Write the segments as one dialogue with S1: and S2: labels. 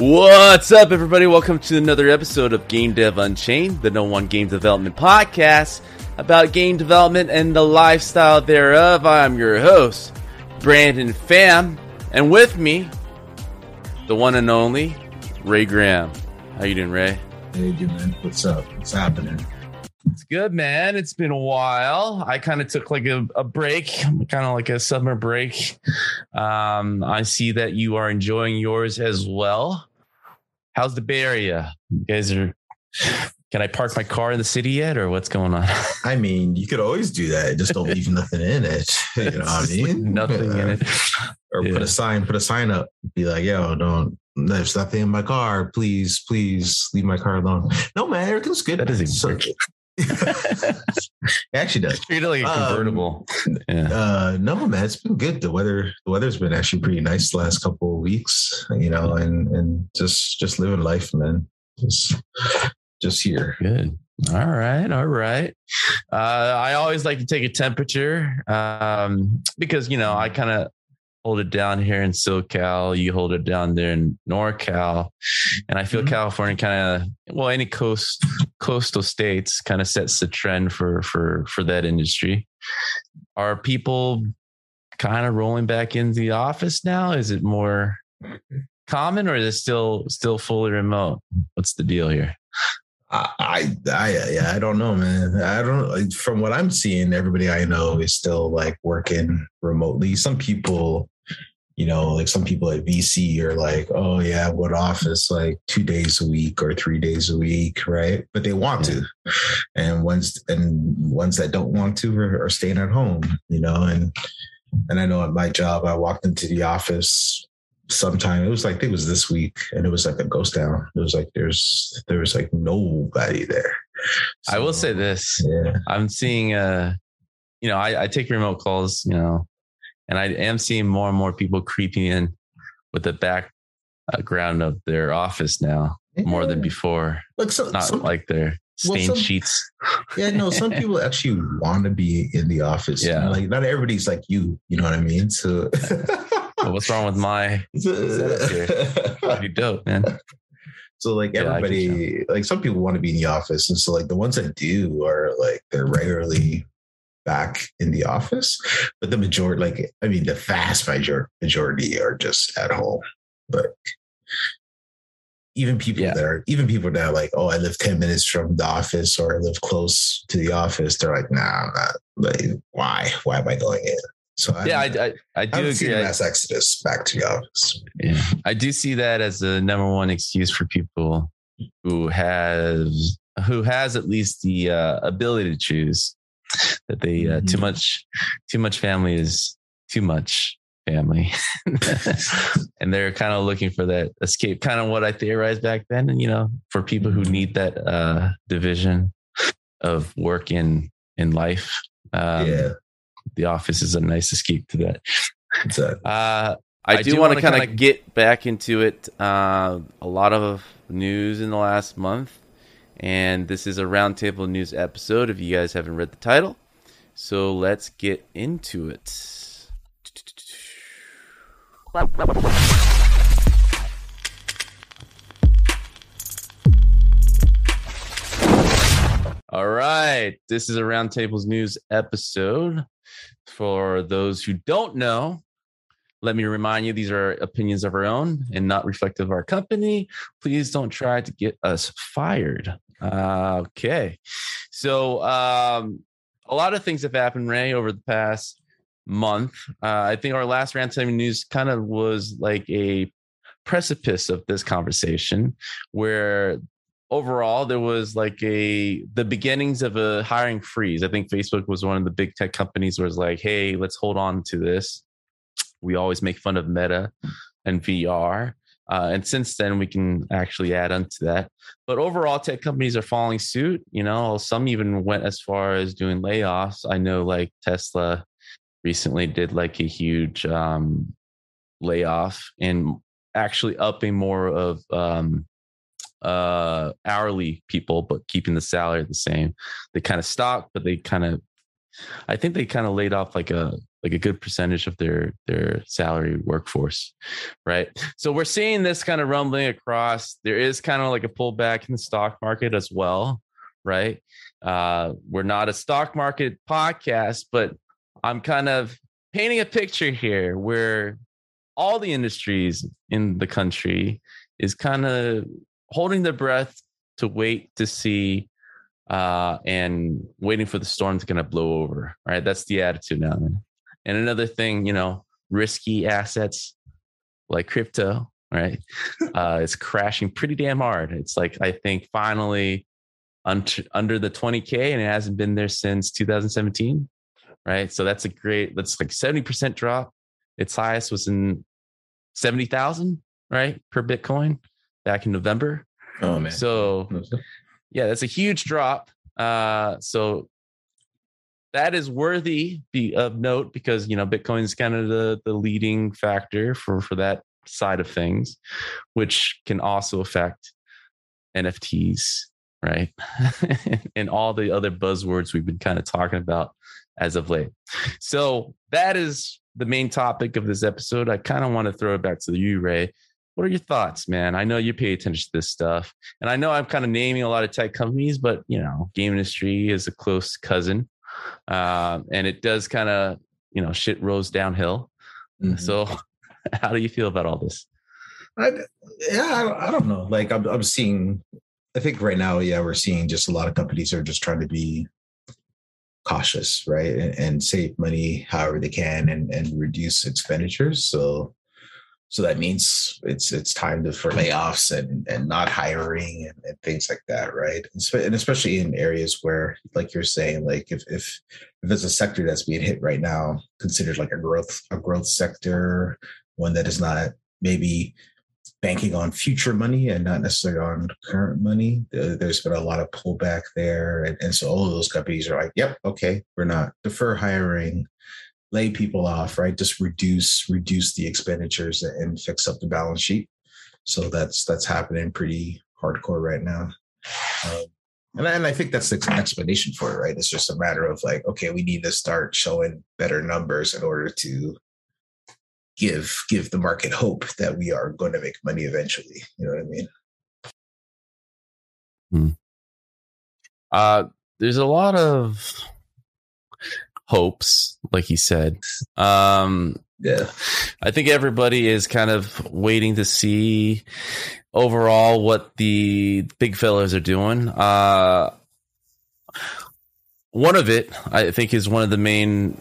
S1: What's up, everybody? Welcome to another episode of Game Dev Unchained, the no one game development podcast about game development and the lifestyle thereof. I'm your host, Brandon Pham, and with me, the one and only Ray Graham. How you doing, Ray?
S2: How you doing, man? What's up? What's happening?
S1: It's good, man. It's been a while. I kind of took like a, a break, kind of like a summer break. Um, I see that you are enjoying yours as well. How's the Bay Area? You guys are. Can I park my car in the city yet, or what's going on?
S2: I mean, you could always do that. Just don't leave nothing in it. You know what I mean?
S1: Nothing in it.
S2: Or
S1: Yeah.
S2: put a sign. Put a sign up. Be like, yo, don't. There's nothing in my car. Please, please leave my car alone. No, man, everything's good.
S1: That doesn't
S2: So-
S1: work.
S2: it actually does.
S1: Treat it like a
S2: Um,
S1: convertible. yeah.
S2: Uh, no, man, it's been good. The weather, the weather's been actually pretty nice the last couple of weeks. You know, and and just just living life, man. Just just here.
S1: Good. All right. All right. Uh, I always like to take a temperature um, because, you know, I kind of hold it down here in SoCal. You hold it down there in NorCal. And I feel
S2: Mhm.
S1: California kind of, well, any coast, coastal states kind of sets the trend for, for, for that industry. Are people kind of rolling back into the office now? Is it more common or is it still, still fully remote? What's the deal here?
S2: I, I, I, yeah, I don't know, man. I don't. From what I'm seeing, everybody I know is still like working remotely. Some people, you know, like some people at VC are like, oh yeah, what office like two days a week or three days a week, right? But they want to, and ones and ones that don't want to are, are staying at home, you know. And and I know at my job, I walked into the office sometime. It was like it was this week, and it was like a ghost town. It was like there's there was like nobody there.
S1: I will say this.
S2: yeah,
S1: I'm seeing uh you know, I, I take remote calls, you know, and I am seeing more and more people creeping in with the background of their office now, more than before.
S2: Like so,
S1: Not
S2: some,
S1: like their
S2: well,
S1: stained
S2: some-
S1: sheets.
S2: yeah, no, some people actually want to be in the office. you know,
S1: Yeah.
S2: like not everybody's like you. You know what I mean? So.
S1: Well, what's wrong with my setup here? pretty dope, man?
S2: So like
S1: Yeah,
S2: everybody, like some people want to be in the office, and so like the ones that do are like they're regularly back in the office, but the majority, like I mean, the vast major majority are just at home. But even people
S1: Yeah.
S2: that are even people that are like, oh, I live ten minutes from the office or I live close to the office, they're like, nah, I'm not. Like, why? Why am I going in? So I
S1: Yeah, I, I, I do
S2: seen
S1: agree.
S2: mass exodus back to the office.
S1: yeah, I do see that as the number one excuse for people who has who has at least the uh, ability to choose that they uh, too
S2: Mhm.
S1: much too much family is too much family and they're kind of looking for that escape kind of what i theorized back then and you know for people who need that uh division of work in in life um
S2: yeah,
S1: the office is a nice escape to that
S2: exactly.
S1: uh I, do, want to kind of get back into it. Uh, a lot of news in the last month, and this is a roundtable news episode. If you guys haven't read the title, so let's get into it. All right. This is a Roundtables News episode. For those who don't know, let me remind you these are opinions of our own and not reflective of our company. Please don't try to get us fired. Uh, okay. So, um, a lot of things have happened, Ray, over the past month. Uh, I think our last Roundtable News kind of was like a precipice of this conversation where overall there was like a the beginnings of a hiring freeze. I think facebook was one of the big tech companies where it's like hey let's hold on to this. We always make fun of meta and vr uh, and since then we can actually add on to that. But overall tech companies are following suit you know some even went as far as doing layoffs. I know like tesla recently did like a huge um, layoff and actually upping more of um, uh, hourly people, but keeping the salary the same. They kind of stopped, but they kind of, I think they kind of laid off like a like a good percentage of their their salary workforce, right? So we're seeing this kind of rumbling across. There is kind of like a pullback in the stock market as well, right? Uh, we're not a stock market podcast, but I'm kind of painting a picture here where all the industries in the country is kind of holding their breath to wait to see uh, and waiting for the storm to kind of blow over. Right. That's the attitude now. And another thing, you know, risky assets like crypto, right? uh, it's crashing pretty damn hard. It's like, I think finally under, under the 20K and it hasn't been there since 2017. Right. So that's a great, that's like 70% drop. Its highest was in 70,000, right? Per Bitcoin back in November.
S2: Oh man.
S1: So yeah, that's a huge drop. Uh, so that is worthy be, of note because you know Bitcoin is kind of the the leading factor for for that side of things, which can also affect NFTs, right? and all the other buzzwords we've been kind of talking about as of late. So that is the main topic of this episode. I kind of want to throw it back to you, Ray, what are your thoughts, man? I know you pay attention to this stuff, and I know I'm kind of naming a lot of tech companies, but you know, game industry is a close cousin, uh, and it does kind of you know shit rolls downhill. Mm-hmm. So, how do you feel about all this?
S2: I, yeah, I, I don't know. Like I'm, I'm seeing. I think right now, yeah, we're seeing just a lot of companies are just trying to be cautious, right, and, and save money however they can and and reduce expenditures. So so that means it's it's time to, for layoffs and and not hiring and, and things like that right? And especially in areas where like you're saying like if if if there's a sector that's being hit right now considered like a growth a growth sector one that is not maybe banking on future money and not necessarily on current money there's been a lot of pullback there. And, and so all of those companies are like yep okay we're not defer hiring lay people off, right? Just reduce reduce the expenditures and fix up the balance sheet. So that's that's happening pretty hardcore right now. Um, and, and I think that's the explanation for it, right? It's just a matter of like, okay, we need to start showing better numbers in order to give give the market hope that we are going to make money eventually. You know what I mean?
S1: Hmm. Uh, there's a lot of hopes, like he said. Um,
S2: yeah,
S1: I think everybody is kind of waiting to see overall what the big fellas are doing. Uh, one of it, I think, is one of the main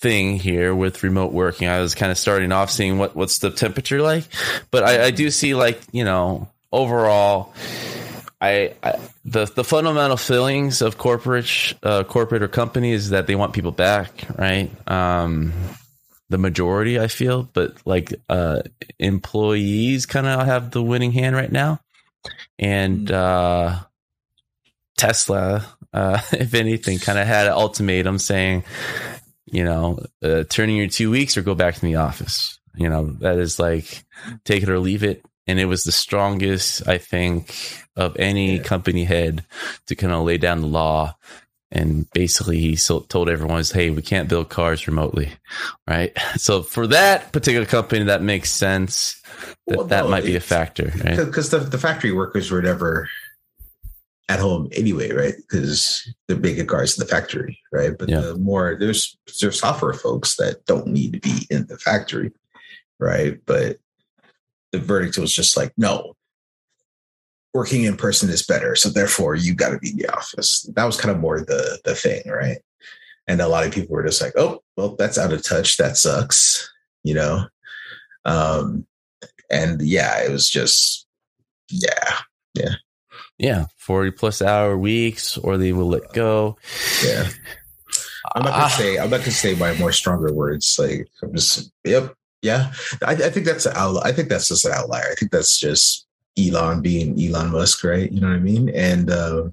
S1: thing here with remote working. I was kind of starting off seeing what what's the temperature like, but I, I do see like you know overall I, I, the the fundamental feelings of corporate uh, corporate or company is that they want people back, right? Um, the majority, I feel, but like uh, employees kind of have the winning hand right now, and mm. uh, Tesla, uh, if anything, kind of had an ultimatum saying, you know, uh, turn in your two weeks or go back to the office. You know, that is like take it or leave it and it was the strongest, I think, of any yeah. company head to kind of lay down the law. And basically, he told everyone, "Hey, we can't build cars remotely, right?" So for that particular company, that makes sense. That well, that no, might be a factor, right?
S2: Because the, the factory workers were never at home anyway, right? Because they're making cars in the factory, right? But
S1: Yeah.
S2: the more there's there's software folks that don't need to be in the factory, right? But the verdict was just like, no, working in person is better. So therefore you got to be in the office. That was kind of more the the thing, right? And a lot of people were just like, oh, well, that's out of touch. That sucks, you know? Um, and yeah, it was just, yeah,
S1: Yeah, Yeah, 40 plus hour weeks, or they will let go.
S2: yeah. I'm not gonna
S1: Ah.
S2: say I'm not gonna say my more stronger words. Like I'm just yep, yeah. I, I think that's an outlier. I think that's just an outlier. I think that's just Elon being Elon Musk, right? You know what I mean? And uh,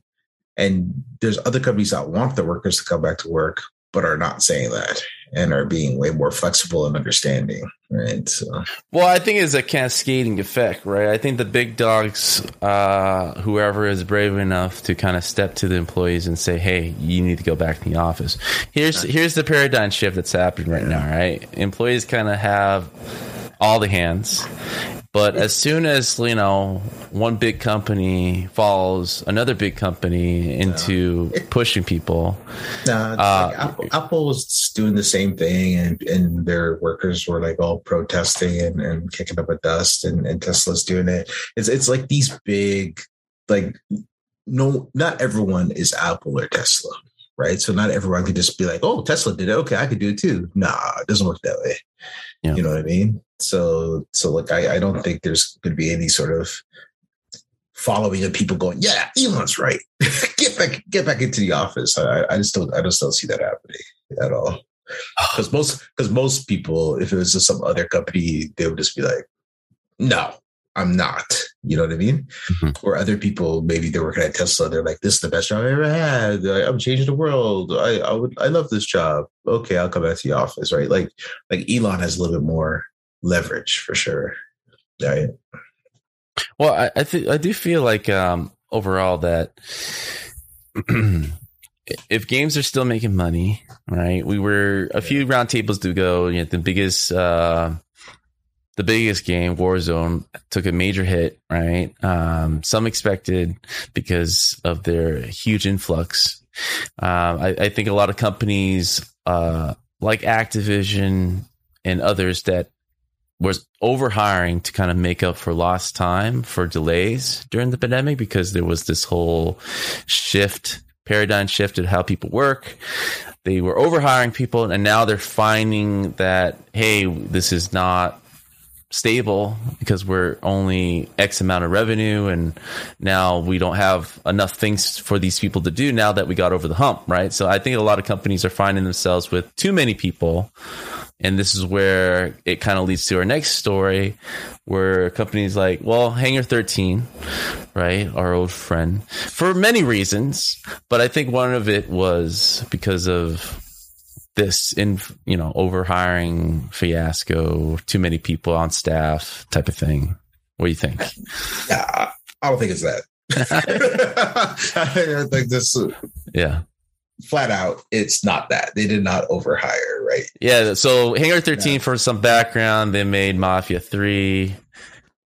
S2: and there's other companies that want their workers to come back to work, but are not saying that and are being way more flexible and understanding, right? So
S1: Well, I think it's a cascading effect, right? I think the big dogs, uh, whoever is brave enough to kind of step to the employees and say, "Hey, you need to go back to the office." Here's here's the paradigm shift that's happening right now, right? Employees kind of have all the hands, but as soon as you know one big company follows another big company into pushing people,
S2: Nah,
S1: Uh,
S2: like Apple, Apple was doing the same thing, and, and their workers were like all protesting and, and kicking up a dust, and, and Tesla's doing it. It's it's like these big, like no, not everyone is Apple or Tesla, right? So not everyone could just be like, oh, Tesla did it, okay, I could do it too. Nah, it doesn't work that way.
S1: Yeah.
S2: You know what I mean? So so like I, I don't think there's going to be any sort of following of people going, yeah, Elon's right. get back, get back into the office. I, I just don't, I just don't see that happening at all. Because most, because most people, if it was just some other company, they would just be like, no, I'm not. You know what I mean?
S1: Mhm.
S2: Or other people, maybe they're working at Tesla. They're like, this is the best job I ever had. I, I'm changing the world. I, I would, I love this job. Okay, I'll come back to the office. Right? Like, like Elon has a little bit more leverage for sure. Right?
S1: Well, I I, th- I do feel like um, overall that if games are still making money, right? We were a few roundtables to go. You know, the biggest, uh, the biggest game, Warzone, took a major hit, right? Um, some expected because of their huge influx. Um, I, I think a lot of companies uh, like Activision and others that was overhiring to kind of make up for lost time for delays during the pandemic because there was this whole shift paradigm shift in how people work they were overhiring people and now they're finding that hey this is not stable because we're only x amount of revenue and now we don't have enough things for these people to do now that we got over the hump right? So i think a lot of companies are finding themselves with too many people. And this is where it kind of leads to our next story where companies like, well, Hangar 13, right, our old friend, for many reasons, but I think one of it was because of this in you know overhiring fiasco too many people on staff type of thing what do you think
S2: Yeah, I- don't think it's that. I think this
S1: yeah
S2: flat out, it's not that. They did not overhire, right?
S1: yeah so hangar 13
S2: Yeah.
S1: for some background they made mafia 3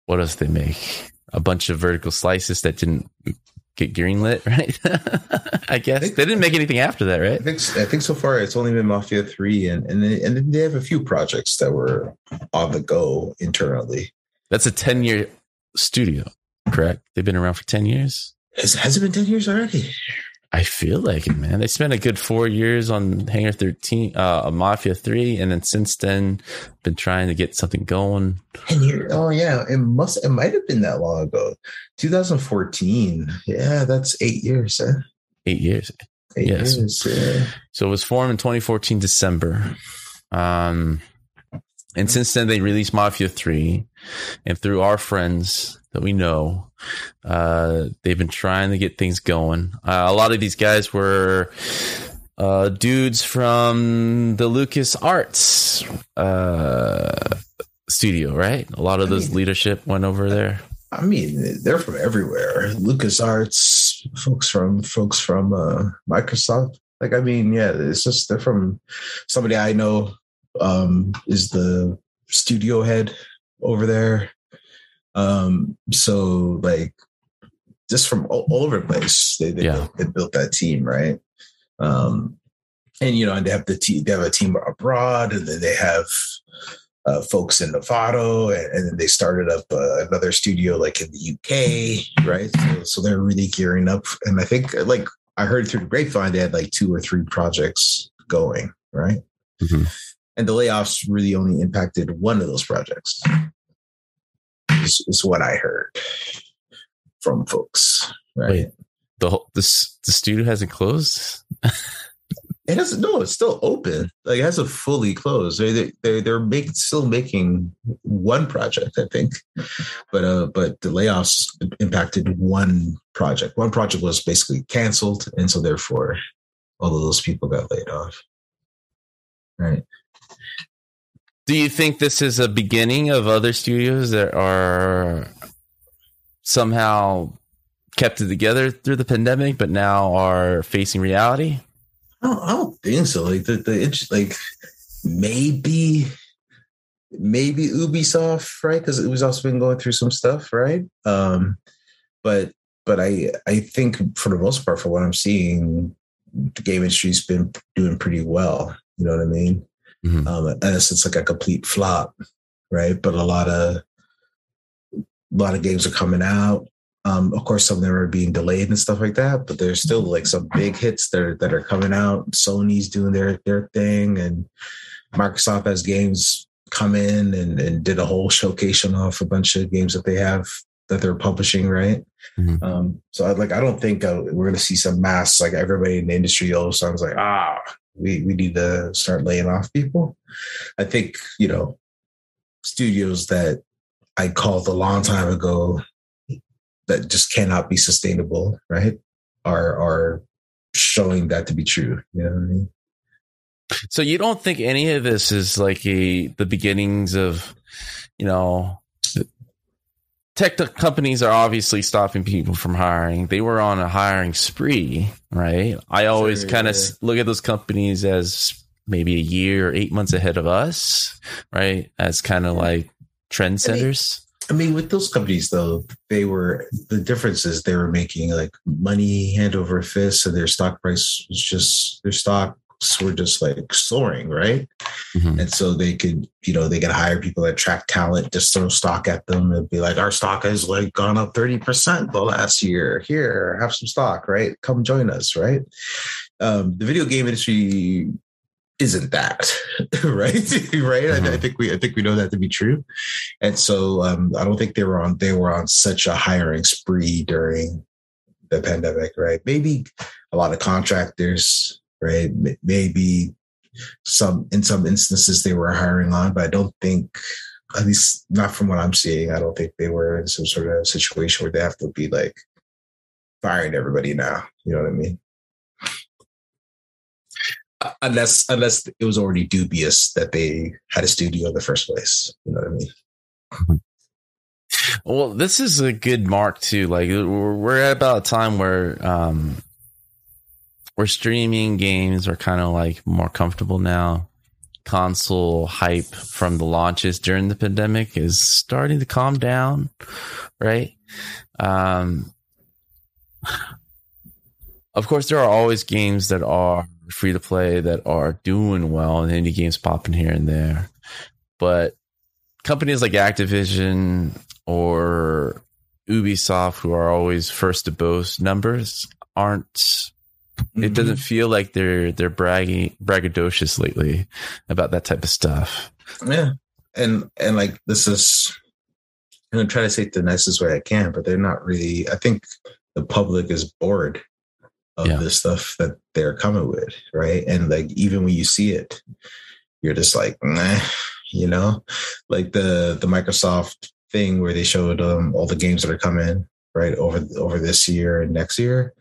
S1: what else they make a bunch of vertical slices that didn't get greenlit right? I guess. They didn't make anything after that
S2: I
S1: right
S2: think I think so far it's only been Mafia three, and and they, and then they have a few projects that were on the go internally.
S1: that's a 10 year studio correct? They've been around for 10 years?
S2: Has, has it been ten years already?
S1: I feel like it, man. They spent a good four years on Hangar 13, uh, Mafia 3, and then since then, been trying to get something going.
S2: Years? Oh yeah, it must. It might have been that long ago. 2014. Yeah, that's eight years. Huh?
S1: Eight years.
S2: Eight
S1: Yes.
S2: years. Yeah.
S1: So it was formed in 2014, December. Um, and since then, they released Mafia 3. And through our friends that we know, uh, they've been trying to get things going. Uh, a lot of these guys were uh, dudes from the Lucas Arts uh, studio, right? A lot of
S2: I
S1: those
S2: mean-
S1: leadership went over there.
S2: I mean, they're from everywhere. LucasArts, folks from folks from uh, Microsoft. Like, I mean, yeah, it's just they're from somebody I know um, is the studio head over there. Um, so like just from all, all over the place. They they,
S1: Yeah.
S2: built, they built that team, right? Um, and you know, and they have the team. They have a team abroad, and then they have uh, folks in Novato, and, and then they started up uh, another studio like in the UK, right? So, so they're really gearing up, and I think like I heard through the grapevine they had like two or three projects going, right?
S1: Mhm.
S2: And the layoffs really only impacted one of those projects. Is, is what I heard from folks, right?
S1: Wait. The whole this the studio hasn't closed.
S2: It has no. It's still open. Like it hasn't fully closed. They they they're, they're make, still making one project, I think, but uh, but the layoffs impacted one project. One project was basically canceled, and so therefore, all of those people got laid off. Right.
S1: Do you think this is a beginning of other studios that are somehow kept it together through the pandemic, but now are facing reality?
S2: I don't, I don't think so. Like the the like maybe maybe Ubisoft, right? Because it was also been going through some stuff, right? Um, but but I I think for the most part, for what I'm seeing, the game industry's been doing pretty well. You know what I mean?
S1: Mhm.
S2: Um, unless it's like a complete flop, right? But a lot of a lot of games are coming out. Um, of course, some of them are being delayed and stuff like that, but there's still like some big hits that are that are coming out. Sony's doing their their thing, and Microsoft has games come in and, and did a whole showcasing off a bunch of games that they have that they're publishing, right?
S1: Mhm.
S2: Um, so I like I don't think uh, we're going to see some mass like everybody in the industry all of a sudden's like ah we we need to start laying off people. I think you know studios that I called a long time ago that just cannot be sustainable, right? Are are showing that to be true. You know what I mean?
S1: So you don't think any of this is like a the beginnings of, you know, tech companies are obviously stopping people from hiring. They were on a hiring spree, right? I always
S2: Sure,
S1: kind of
S2: yeah.
S1: look at those companies as maybe a year or eight months ahead of us, right? As kind of like trendsetters.
S2: I mean, with those companies though, they were the difference is they were making like money hand over fist, and their stock price was just their stocks were just like soaring, right?
S1: Mhm.
S2: And so they could, you know, they could hire people that track talent, just throw stock at them and be like, our stock has like gone up 30% the last year. Here, have some stock, right? Come join us, right? Um, the video game industry isn't that, right? right. I, I
S1: Mhm.
S2: think we I think we know that to be true. And so um, I don't think they were on they were on such a hiring spree during the pandemic, right? Maybe a lot of contractors, right? Maybe some in some instances they were hiring on, but I don't think at least not from what I'm seeing, I don't think they were in some sort of situation where they have to be like firing everybody now. You know what I mean? Uh, Unless unless it was already dubious that they had a studio in the first place. You know what I mean?
S1: Well, this is a good mark too. Like we're we're at about a time where um where streaming games are kind of like more comfortable now. Console hype from the launches during the pandemic is starting to calm down, right? Um of course there are always games that are free to play that are doing well and indie games popping here and there. But companies like Activision or Ubisoft, who are always first to boast numbers, aren't. It doesn't feel like they're they're bragging braggadocious lately about that type of stuff.
S2: Yeah. And and like this is I'm gonna try to say it the nicest way I can, but they're not really I think the public is bored of
S1: Yeah.
S2: the stuff that they're coming with, right? And like even when you see it, you're just like, nah, you know, like the the Microsoft thing where they showed um all the games that are coming right over over this year and next year.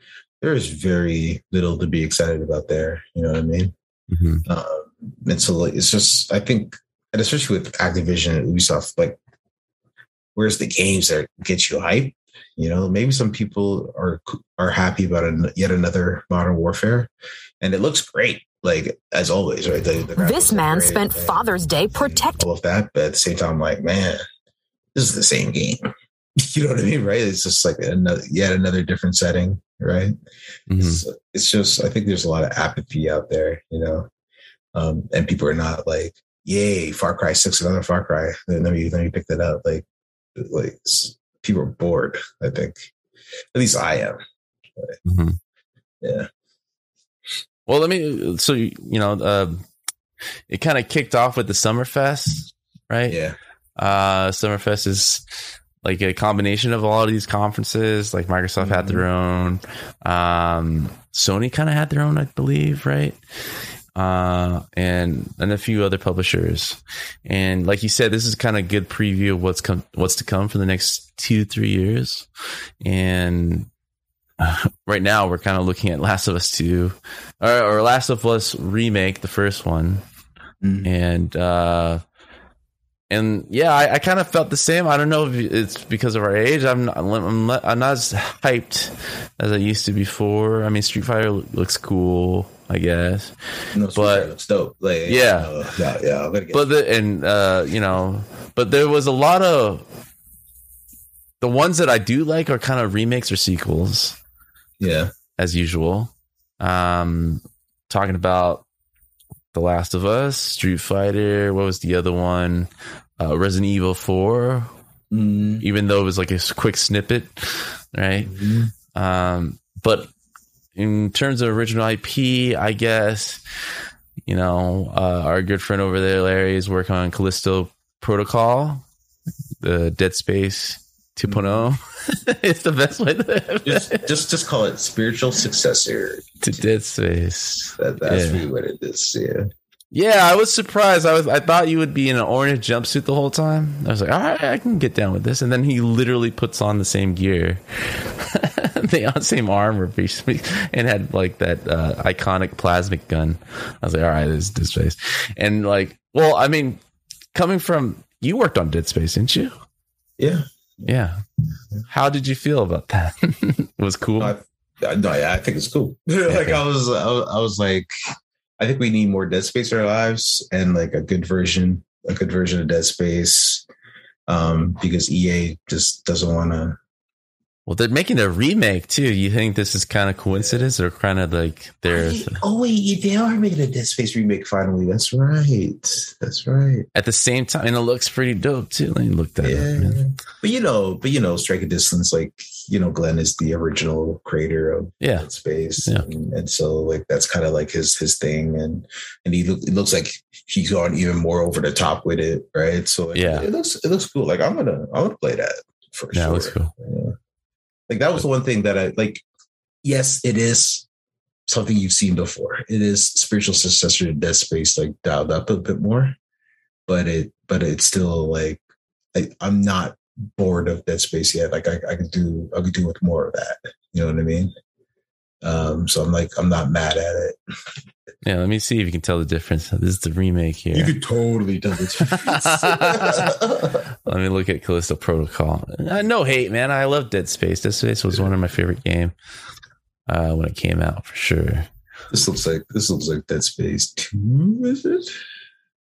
S2: There is very little to be excited about there. You know what I mean? Um, and so like, it's just I think, and especially with Activision and Ubisoft, like where's the games that get you hype? You know, maybe some people are are happy about an, yet another Modern Warfare, and it looks great. Like as always, right? The, the
S3: This man
S2: great
S3: spent
S2: and-
S3: Father's Day protecting.
S2: all of that, but at the same time, I'm like, man, this is the same game, you know what I mean, right? It's just like another yet another different setting, right?
S1: Mhm.
S2: It's, it's just I think there's a lot of apathy out there, you know, um, and people are not like, "Yay, Far Cry Six, another Far Cry." Then let me let me pick that up. Like, like people are bored. I think, at least I am.
S1: Mhm.
S2: Yeah.
S1: Well, let me. So you know, uh, it kind of kicked off with the Summerfest, right?
S2: Yeah.
S1: Uh, Summerfest is like a combination of all of these conferences. Like Microsoft had their own, um, Sony kind of had their own, I believe, right? Uh, and and a few other publishers. And like you said, this is kind of a good preview of what's come, what's to come for the next two, three years. And right now, we're kind of looking at Last of Us Two, or, or Last of Us remake, the first one
S2: Mhm.
S1: and uh and yeah i, I kind of felt the same i don't know if it's because of our age i'm not, I'm not, I'm not as hyped as i used to before i mean street fighter looks cool i guess
S2: No, Street
S1: But-
S2: looks dope. Like,
S1: Yeah.
S2: uh, yeah, yeah.
S1: But the and uh you know but there was a lot of the ones that i do like are kind of remakes or sequels
S2: yeah.
S1: as usual um talking about the last of us street fighter what was the other one uh resident evil 4
S2: Mm,
S1: even though it was like a quick snippet, right?
S2: mhm.
S1: Um, but in terms of original IP, I guess you know uh, our good friend over there, Larry, is working on Callisto Protocol, the Dead Space 2.0. it's the best way to,
S2: Just, just, just call it spiritual successor.
S1: to Dead Space.
S2: That, that's
S1: Yeah.
S2: really what it is. Yeah.
S1: Yeah, I was surprised. I was I thought you would be in an orange jumpsuit the whole time. I was like, all right, I can get down with this. And then he literally puts on the same gear, the same armor, basically, and had like that uh, iconic plasmic gun. I was like, all right, this is Dead Space. And like, well, I mean, coming from you worked on Dead Space, didn't you?
S2: Yeah.
S1: Yeah. How did you feel about that? it was cool.
S2: I, no, yeah, I think it's cool. like I was, I was, I was like, I think we need more Dead Space in our lives, and like a good version, a good version of Dead Space, um, because EA just doesn't want to.
S1: Well, they're making a remake too. You think this is kind of coincidence or kind of like they're
S2: Oh wait, they are making a Dead Space remake finally. That's right. That's right.
S1: at the same time, and it looks pretty dope too. Let me look that up.
S2: Yeah,
S1: Man.
S2: but you know, but you know, Striking Distance, like you know, Glen is the original creator of
S1: Yeah,
S2: Dead Space,
S1: Yeah.
S2: and, and so like that's kind of like his his thing, and and he look, it looks like he's gone even more over the top with it, right? So
S1: Yeah.
S2: it looks it looks cool. Like I'm gonna I'm gonna play that for
S1: Yeah, it
S2: sure.
S1: looks cool.
S2: Yeah. Like that was the one thing that I like. Yes, it is something you've seen before. It is spiritual successor to Dead Space, like dialed up a bit more, but it but it's still like I, I'm not bored of Dead Space yet. Like I, I could do I could do with more of that. You know what I mean? Um, so I'm like I'm not mad at it.
S1: yeah. Let me see if you can tell the difference. This is the remake here.
S2: You could totally tell the difference.
S1: Let me look at Callisto Protocol. Uh, no hate, man. I love Dead Space. Dead Space was one of my favorite game uh, when it came out for sure.
S2: this looks like this looks like Dead Space Two. Is it?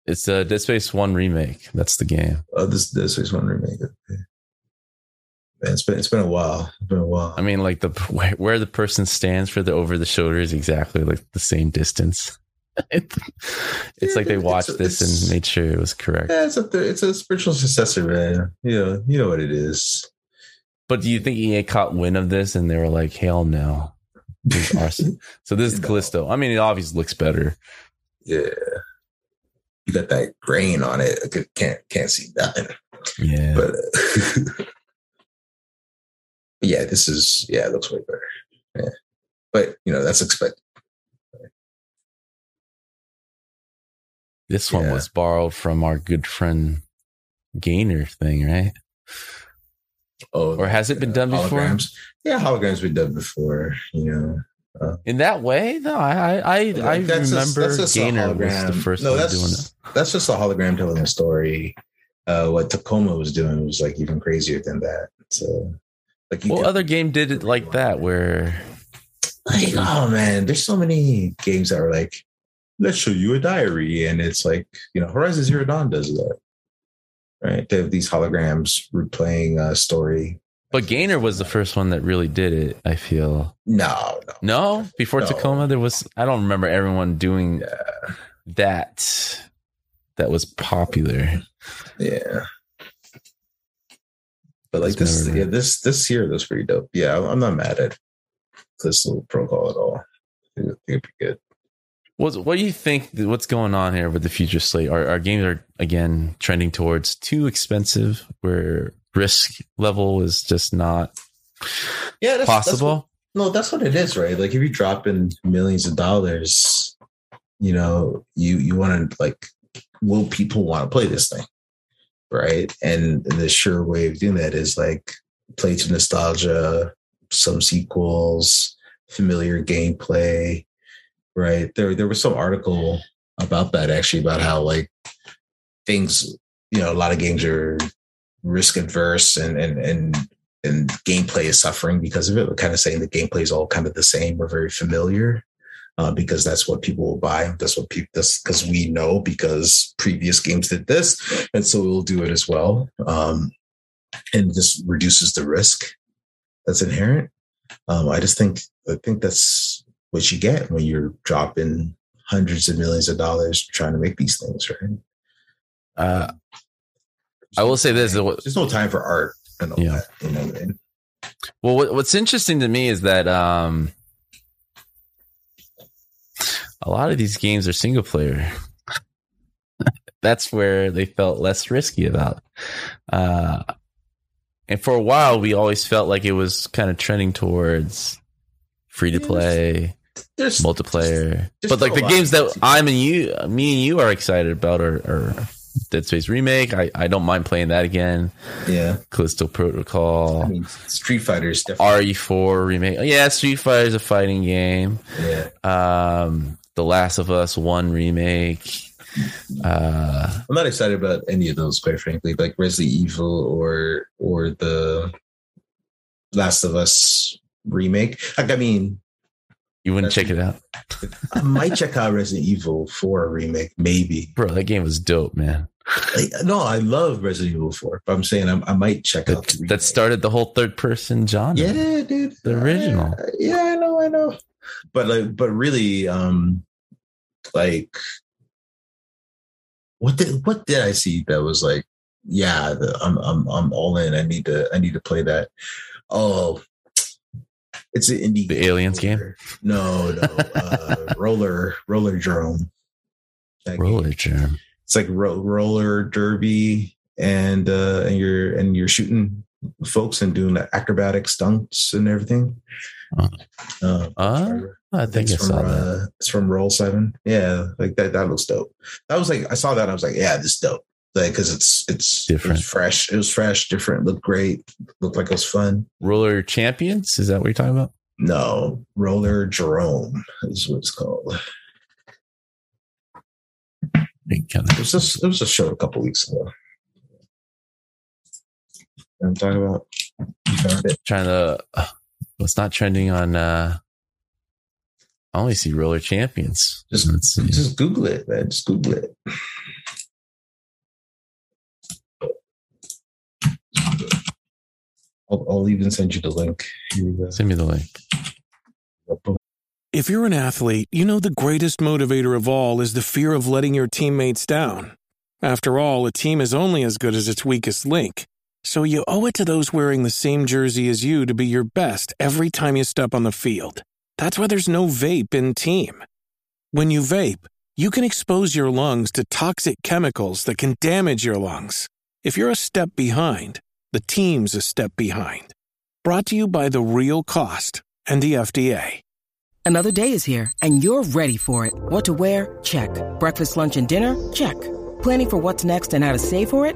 S1: It's uh, Dead Space One remake. That's the game.
S2: Oh, this Dead Space One remake. Okay. It's been it's been a while. It's been a while.
S1: I mean, like the where, the person stands for the over the shoulder is exactly like the same distance. it's
S2: Yeah,
S1: like they watched this and made sure it was correct.
S2: yeah, it's a it's a spiritual successor, man. You know, you know what it is.
S1: But do you think EA caught wind of this and they were like, "Hell no"? This is our- so this is
S2: No.
S1: Callisto. I mean, it obviously looks better.
S2: Yeah, you got that grain on it. I can't can't see nothing.
S1: Yeah.
S2: But uh, yeah, this is yeah, it looks way better. Yeah, but you know that's expected.
S1: This one
S2: Yeah.
S1: was borrowed from our good friend Gainer thing, right?
S2: Oh,
S1: Or has it been done before?
S2: Holograms. Yeah, holograms been done before. You know,
S1: In that way? No, I I I, I
S2: That's just-
S1: remember
S2: that's just
S1: Gainer was the first
S2: no,
S1: one
S2: that's,
S1: doing it.
S2: That's just a hologram telling a story. Uh, what Tacoma was doing was like even crazier than that. So, like,
S1: What other game did it like that? Where
S2: like, oh man, there's so many games that are like, let's show you a diary, and it's like, you know, Horizon Zero Dawn does that, right? They have these holograms replaying a story
S1: But Gainer was the first one that really did it. I feel
S2: No, no.
S1: no before
S2: No.
S1: Tacoma there was. I don't remember everyone doing that. That was popular.
S2: Yeah. But like
S1: It's
S2: this, yeah, this this year was pretty dope. Yeah, I'm- I'm not mad at this little protocol at all. I think it'd be good.
S1: What What do you think? What's going on here with the future slate? Our, our games are again trending towards too expensive, where risk level is just not
S2: Yeah, that's
S1: possible.
S2: That's what, no, that's what it is, right? Like if you drop in millions of dollars, you know, you you want to like, will people want to play this thing, right? And the sure way of doing that is like play to nostalgia, some sequels, familiar gameplay, right? There there was some article about that actually about how like things, you know, a lot of games are risk adverse and and and and gameplay is suffering because of it. We're kind of saying the gameplay is all kind of the same or very familiar. Uh, because that's what people will buy. That's what people. That's because we know because previous games did this, and so we'll do it as well. Um, and this reduces the risk that's inherent. Um, I just think I think that's what you get when you're dropping hundreds of millions of dollars trying to make these things, right?
S1: Uh, I will say this:
S2: There's no time for art and all
S1: Yeah.
S2: that. You know what I mean?
S1: Well, what, what's interesting to me is that um, a lot of these games are single player. That's where they felt less risky about. Uh, and for a while, we always felt like it was kind of trending towards free to play, multiplayer. but like the games that I'm and you, me and you are excited about are, are Dead Space remake. I, I don't mind playing that again.
S2: Yeah,
S1: Callisto Protocol.
S2: I mean, Street Fighter is definitely.
S1: RE4 remake. Yeah, Street Fighter is a fighting game.
S2: yeah,
S1: Um, The Last of Us One remake. Uh,
S2: I'm not excited about any of those, quite frankly. Like Resident Evil or or the Last of Us remake. Like, I mean,
S1: you wouldn't check it out,
S2: I might check out Resident Evil 4 remake, maybe.
S1: bro. That game was dope, man.
S2: Like, no, I love Resident Evil 4, but I'm saying I'm, I might check out
S1: That,
S2: the
S1: that started the whole third person genre.
S2: Yeah, dude.
S1: The original.
S2: Uh, yeah, I know, I know. But like, but really, um, like, what did what did I see that was like, yeah, the, I'm I'm I'm all in. I need to I need to play that. Oh, it's an indie.
S1: The Aliens game?
S2: No, no, uh, roller Rollerdrome. That.
S1: Rollerdrome.
S2: It's like ro- roller derby, and uh, and you're and you're shooting folks and doing acrobatic stunts and everything.
S1: Oh.
S2: Uh,
S1: Uh, I think I
S2: it's from,
S1: that.
S2: uh, it's from Roll Seven. Yeah, like that. That looks dope. That was like I saw that. I was like, yeah, this is dope. Like because it's it's
S1: Different.
S2: It was fresh. It was fresh, different. Looked great. Looked like it was fun.
S1: Roller Champions. Is that what you're talking about?
S2: No, Roller Jerome is what it's called. It was just it was a show a couple weeks ago. You know what I'm talking about. You found it.
S1: trying to. Uh, it's not trending on. uh I only see Roller Champions.
S2: Just
S1: Let's see.
S2: just Google it, man. Just Google it. I'll, I'll even send you the link. Here we go.
S1: Send me the link.
S3: If you're an athlete, you know the greatest motivator of all is the fear of letting your teammates down. After all, a team is only as good as its weakest link. So you owe it to those wearing the same jersey as you to be your best every time you step on the field. That's why there's no vape in team. When you vape, you can expose your lungs to toxic chemicals that can damage your lungs. If you're a step behind, the team's a step behind. Brought to you by The Real Cost and the FDA.
S4: Another day is here, and you're ready for it. What to wear? Check. Breakfast, lunch, and dinner? Check. Planning for what's next and how to save for it?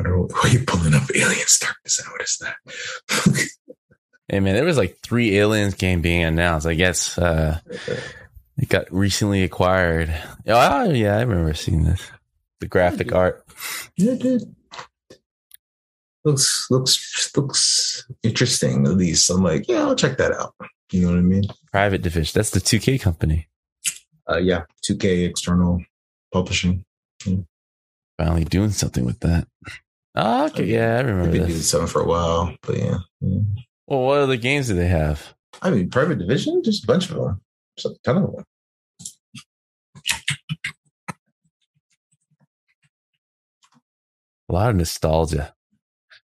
S2: I don't know why you pulling up Alien that what is that?
S1: Hey man, there was like three aliens game being announced. I guess uh, it got recently acquired. Oh yeah, I remember seeing this. The graphic art.
S2: Yeah, dude. Looks looks looks interesting. At least I'm like, yeah, I'll check that out. You know what I mean?
S1: Private division. That's the 2K company.
S2: Uh, yeah, 2K external publishing.
S1: Finally doing something with that. Oh, okay. Yeah, I
S2: remember.
S1: Remember
S2: been doing something for a while, but yeah. yeah.
S1: Well, what other games do they have?
S2: I mean, private division, just a bunch of them, just a ton of them.
S1: A lot of nostalgia.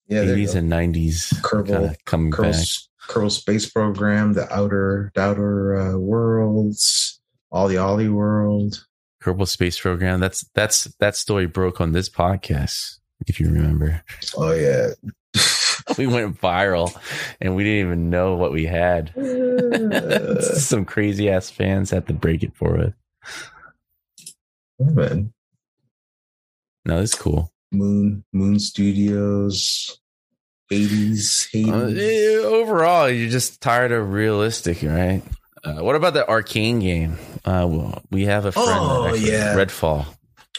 S2: Yeah,
S1: 80s and 90s
S2: Kerbal,
S1: coming
S2: Kerbal,
S1: back.
S2: Kerbal Space Program, the Outer, Outer uh, Worlds, OlliOlli World.
S1: Kerbal Space Program. That's that's that story broke on this podcast, if you remember.
S2: Oh yeah.
S1: We went viral and we didn't even know what we had. Some crazy ass fans had to break it for us.
S2: Oh, man.
S1: No, it's cool.
S2: Moon Moon Studios, Hades,
S1: Uh,
S2: Hades.
S1: eh, overall, you're just tired of realistic, right? Uh, what about the Arkane game? Uh, well, we have a friend. that
S2: Oh, yeah.
S1: Redfall.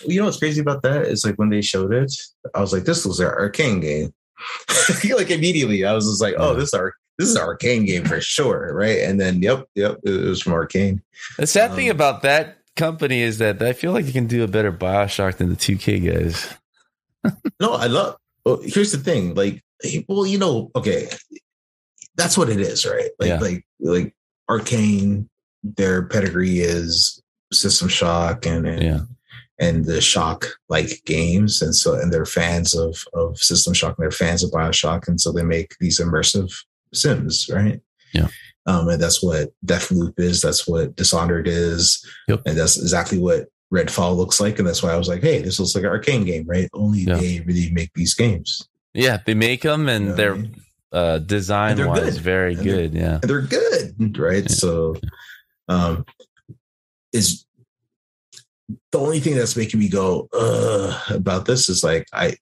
S2: You know what's crazy about that is like when they showed it, I was like, "This was an Arkane game." like immediately, I was just like, "Oh, this is our this is an Arkane game for sure, right?" And then, yep, yep, it was from Arkane.
S1: The sad thing
S2: Um,
S1: about that company is that I feel like they can do a better Bioshock than the 2K guys.
S2: No, I love. Well, here's the thing, like, well, you know, okay, that's what it is, right? Like,
S1: Yeah.
S2: like, like Arkane, their pedigree is System Shock and and,
S1: Yeah.
S2: And the Shock like games, and so and they're fans of of System Shock and they're fans of Bioshock, and so they make these immersive Sims, right?
S1: Yeah.
S2: Um, and that's what Deathloop is. That's what Dishonored is.
S1: Yep.
S2: And that's exactly what Redfall looks like. And that's why I was like, hey, this looks like an Arkane game, right? Only
S1: Yeah.
S2: they really make these games.
S1: Yeah, they make them and
S2: You know
S1: they're uh, design
S2: And
S1: wise
S2: good.
S1: very
S2: And
S1: good. Yeah.
S2: and they're good, right?
S1: Yeah.
S2: So, um, is the only thing that's making me go uh about this is like I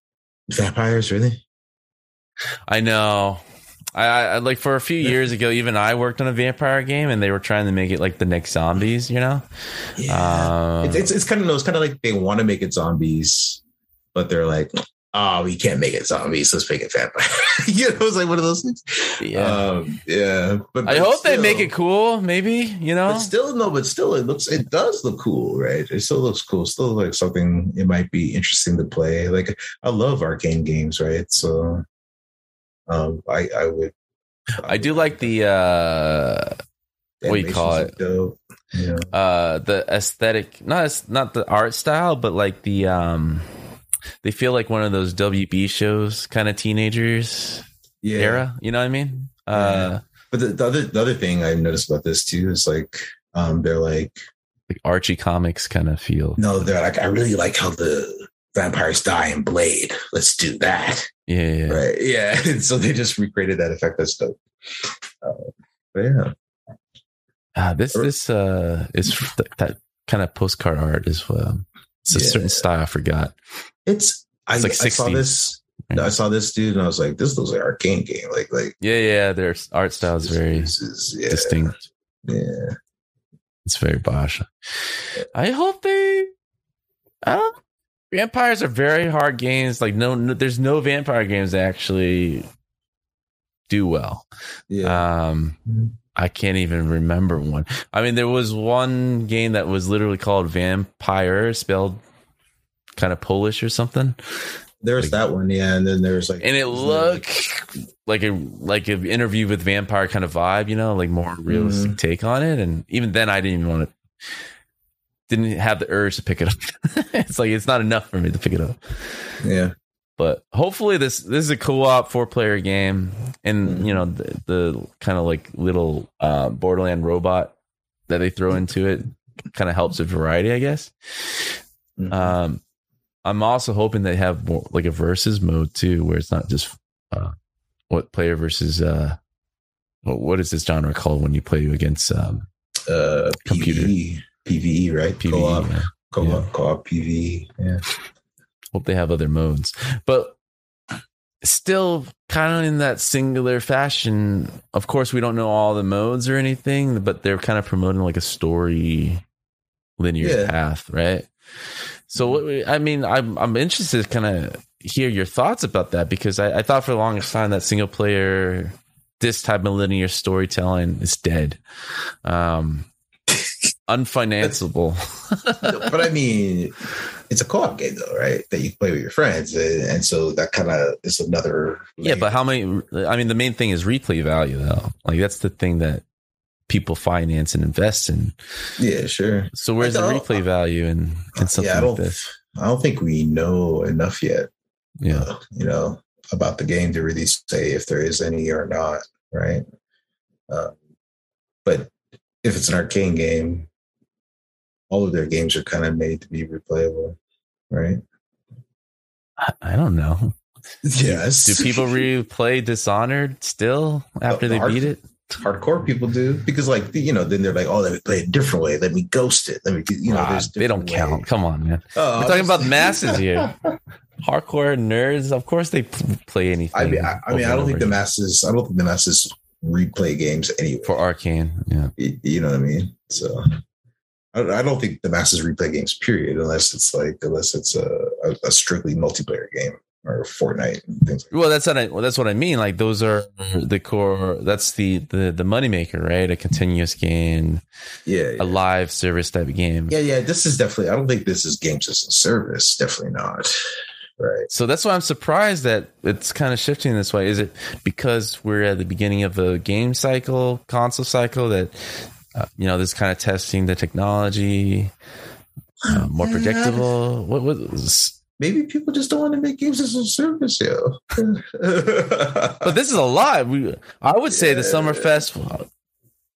S2: vampires really?
S1: I know. I, I like for a few years ago, even I worked on a vampire game, and they were trying to make it like the next zombies. You know, um,
S2: it's, it's it's kind of no, it's kind of like they want to make it zombies, but they're like, oh, we can't make it zombies. Let's make it vampire. you know, it's like one of those things.
S1: yeah.
S2: Um, yeah. But
S1: I
S2: but
S1: hope they make it cool. Maybe you know.
S2: But still, no, but still, it looks, it does look cool, right? It still looks cool. Still like something it might be interesting to play. Like I love Arkane games, right? So, um, I I would.
S1: I do like the uh, what do you call it?
S2: Dope,
S1: uh the aesthetic not not the art style but like the um they feel like one of those WB shows kind of teenagers
S2: Yeah.
S1: era you know what I mean uh
S2: But the, the other the other thing I noticed about this too is like, um, they're like,
S1: like Archie comics kind of feel
S2: no, they're like, I really like how the vampires die in Blade. Let's do that.
S1: yeah, yeah.
S2: Right. Yeah. And so they just recreated that effect. That's dope. Uh, but yeah.
S1: Ah, this this uh is th- that kind of postcard art is um it's a
S2: Yeah.
S1: certain style I forgot
S2: It's I,
S1: It's like
S2: I saw
S1: 60s.
S2: this. I saw this dude, and I was like, "This looks like an Arkane game." Like, like
S1: yeah yeah their art style is very
S2: is, yeah,
S1: distinct
S2: Yeah,
S1: it's very Bosch I hope they I don't vampires are very hard games like no, no there's no vampire games that actually do well
S2: yeah.
S1: Um,
S2: Mhm.
S1: I can't even remember one. I mean, there was one game that was literally called Vampyr, spelled kind of Polish or something,
S2: There's
S1: like-
S2: that one, yeah, and then there's like,
S1: and it looked like a like an interview with vampire kind of vibe, you know, like more realistic mm-hmm. take on it. And even then, I didn't even want to. Didn't have the urge to pick it up. it's like it's not enough for me to pick it up.
S2: yeah,
S1: But hopefully this this is a co-op four player game, and you know the, the kind of like little uh, Borderland robot that they throw into it kind of helps with variety, I guess.
S2: Mhm.
S1: Um, I'm also hoping they have more like a versus mode too, where it's not just uh, what player versus uh, what, what is this genre called when you play against um,
S2: uh,
S1: Computer.
S2: PVE, PVE, right?
S1: PvE?
S2: Co-op,
S1: yeah.
S2: co-op,
S1: Yeah.
S2: co-op PVE. Yeah,
S1: Hope they have other modes, but still kind of in that singular fashion. Of course, we don't know all the modes or anything, but they're kind of promoting like a story linear
S2: Yeah.
S1: path, right? So, what- I mean, I'm I'm interested to kind of hear your thoughts about that because I, I thought for the longest time that single player, this type of linear storytelling is dead, um, unfinanceable.
S2: but I mean, it's a co-op game though, right? That you play with your friends, and, and so that kind of is another.
S1: Yeah, but how many? I mean, the main thing is replay value, though. Like that's the thing that people finance and invest in.
S2: yeah, sure.
S1: So where's the replay value in, in something
S2: yeah, I
S1: like
S2: don't.
S1: this?
S2: I don't think we know enough yet.
S1: Yeah,
S2: uh, you know, about the game to really say if there is any or not, right? Um, but if it's an Arkane game, all of their games are kind of made to be replayable, right?
S1: I, I don't know.
S2: Yes.
S1: Do people replay Dishonored still after they
S2: hard-
S1: beat it?
S2: hardcore people do because, like, you know, then they're like, "Oh, let me play it a different way. Let me ghost it. Let me, you know."
S1: Ah, they don't
S2: different
S1: count. Come on, man.
S2: Oh,
S1: We're
S2: I'm
S1: talking about masses here. Hardcore nerds, of course they play anything.
S2: I mean, I, I mean, I don't think the masses. I don't think the masses replay games anyway.
S1: for Arkane. Yeah,
S2: Y- you know what I mean? So I don't, think the masses replay games, period, unless it's like unless it's a, a, strictly multiplayer game or Fortnite and things like
S1: Well, that's what I. Well, that's what I mean. Like those are the core. That's the the the moneymaker, right? A continuous game.
S2: Yeah, yeah.
S1: a live service type of game.
S2: yeah, yeah. This is definitely. I don't think this is games as a service. Definitely not. Right.
S1: So that's why I'm surprised that it's kind of shifting this way. Is it because we're at the beginning of a game cycle, console cycle that uh, you know this kind of testing the technology, uh, more
S2: Yeah.
S1: predictable? What was?
S2: Maybe people just don't want to make games as a service, yo.
S1: But this is a lot. We, I would say the
S2: Yeah.
S1: Summerfest,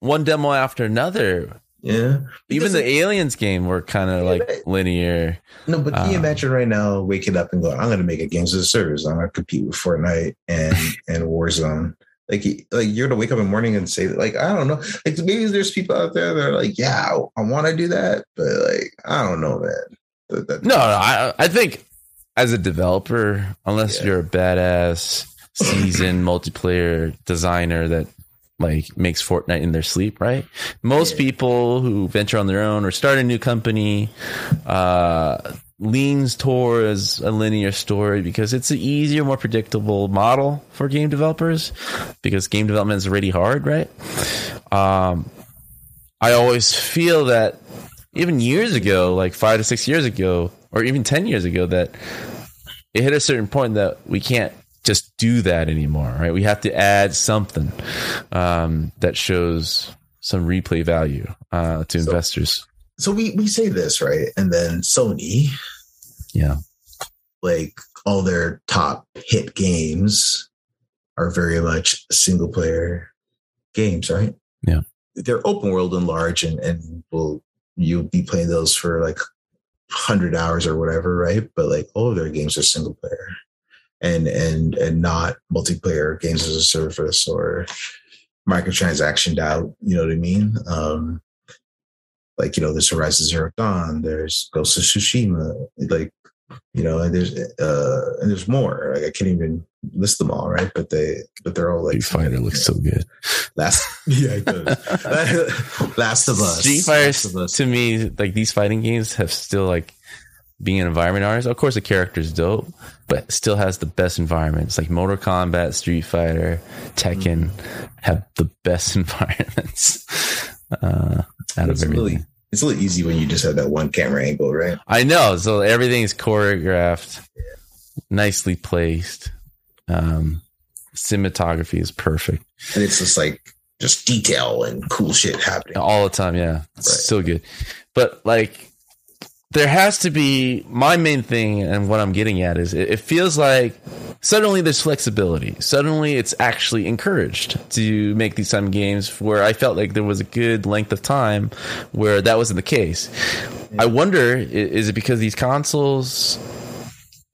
S1: one demo after another.
S2: yeah.
S1: Even the Aliens game were kind of like linear.
S2: No, but can you
S1: Uh,
S2: imagine right now waking up and going, "I'm going to make a games as a service. I'm going to compete with Fortnite and and Warzone." Like, like you're to wake up in the morning and say, like, I don't know. Like maybe there's people out there that are like, "Yeah, I, I want to do that," but like, I don't know, man. That- that-
S1: No, no I, I think as a developer, unless
S2: Yeah.
S1: you're a badass seasoned multiplayer designer that like makes Fortnite in their sleep, right? Most
S2: Yeah.
S1: people who venture on their own or start a new company uh, leans towards a linear story because it's an easier, more predictable model for game developers because game development is already hard, right? Um, I always feel that even years ago, like five to six years ago, or even 10 years ago, that it hit a certain point that we can't just do that anymore, right? We have to add something um, that shows some replay value uh, to
S2: So-
S1: investors.
S2: So we we say this right, and then Sony,
S1: Yeah.
S2: like all their top hit games, are very much single player games, right?
S1: Yeah.
S2: they're open world and large, and and will you'll be playing those for like hundred hours or whatever, right? But like all of their games are single player, and and and not multiplayer games as a service or microtransaction out. You know what I mean? Um, like you know, there's Horizon Zero Dawn, there's Ghost of Tsushima, like you know, and there's uh and there's more. Like I can't even list them all, right? But they but they're all like
S1: Street Fighter looks so good.
S2: last yeah, it does. Last of Us.
S1: Street Fighter
S2: Last of Us.
S1: to me, like these fighting games have still like being an environment artist. Of course, the character's dope, but still has the best environments. Like Mortal Kombat, Street Fighter, Tekken have the best environments uh, out of everything.
S2: really it's a little easy when you just have that one camera angle, right?
S1: I know. So everything's choreographed, nicely placed. Um, cinematography is perfect
S2: And it's just like just detail and cool shit happening.
S1: all the time. Yeah, it's
S2: Right.
S1: so good. But like, there has to be my main thing, and what I'm getting at is it, it feels like suddenly there's flexibility. Suddenly it's actually encouraged to make these time games where I felt like there was a good length of time where that wasn't the case. I wonder, is it because these consoles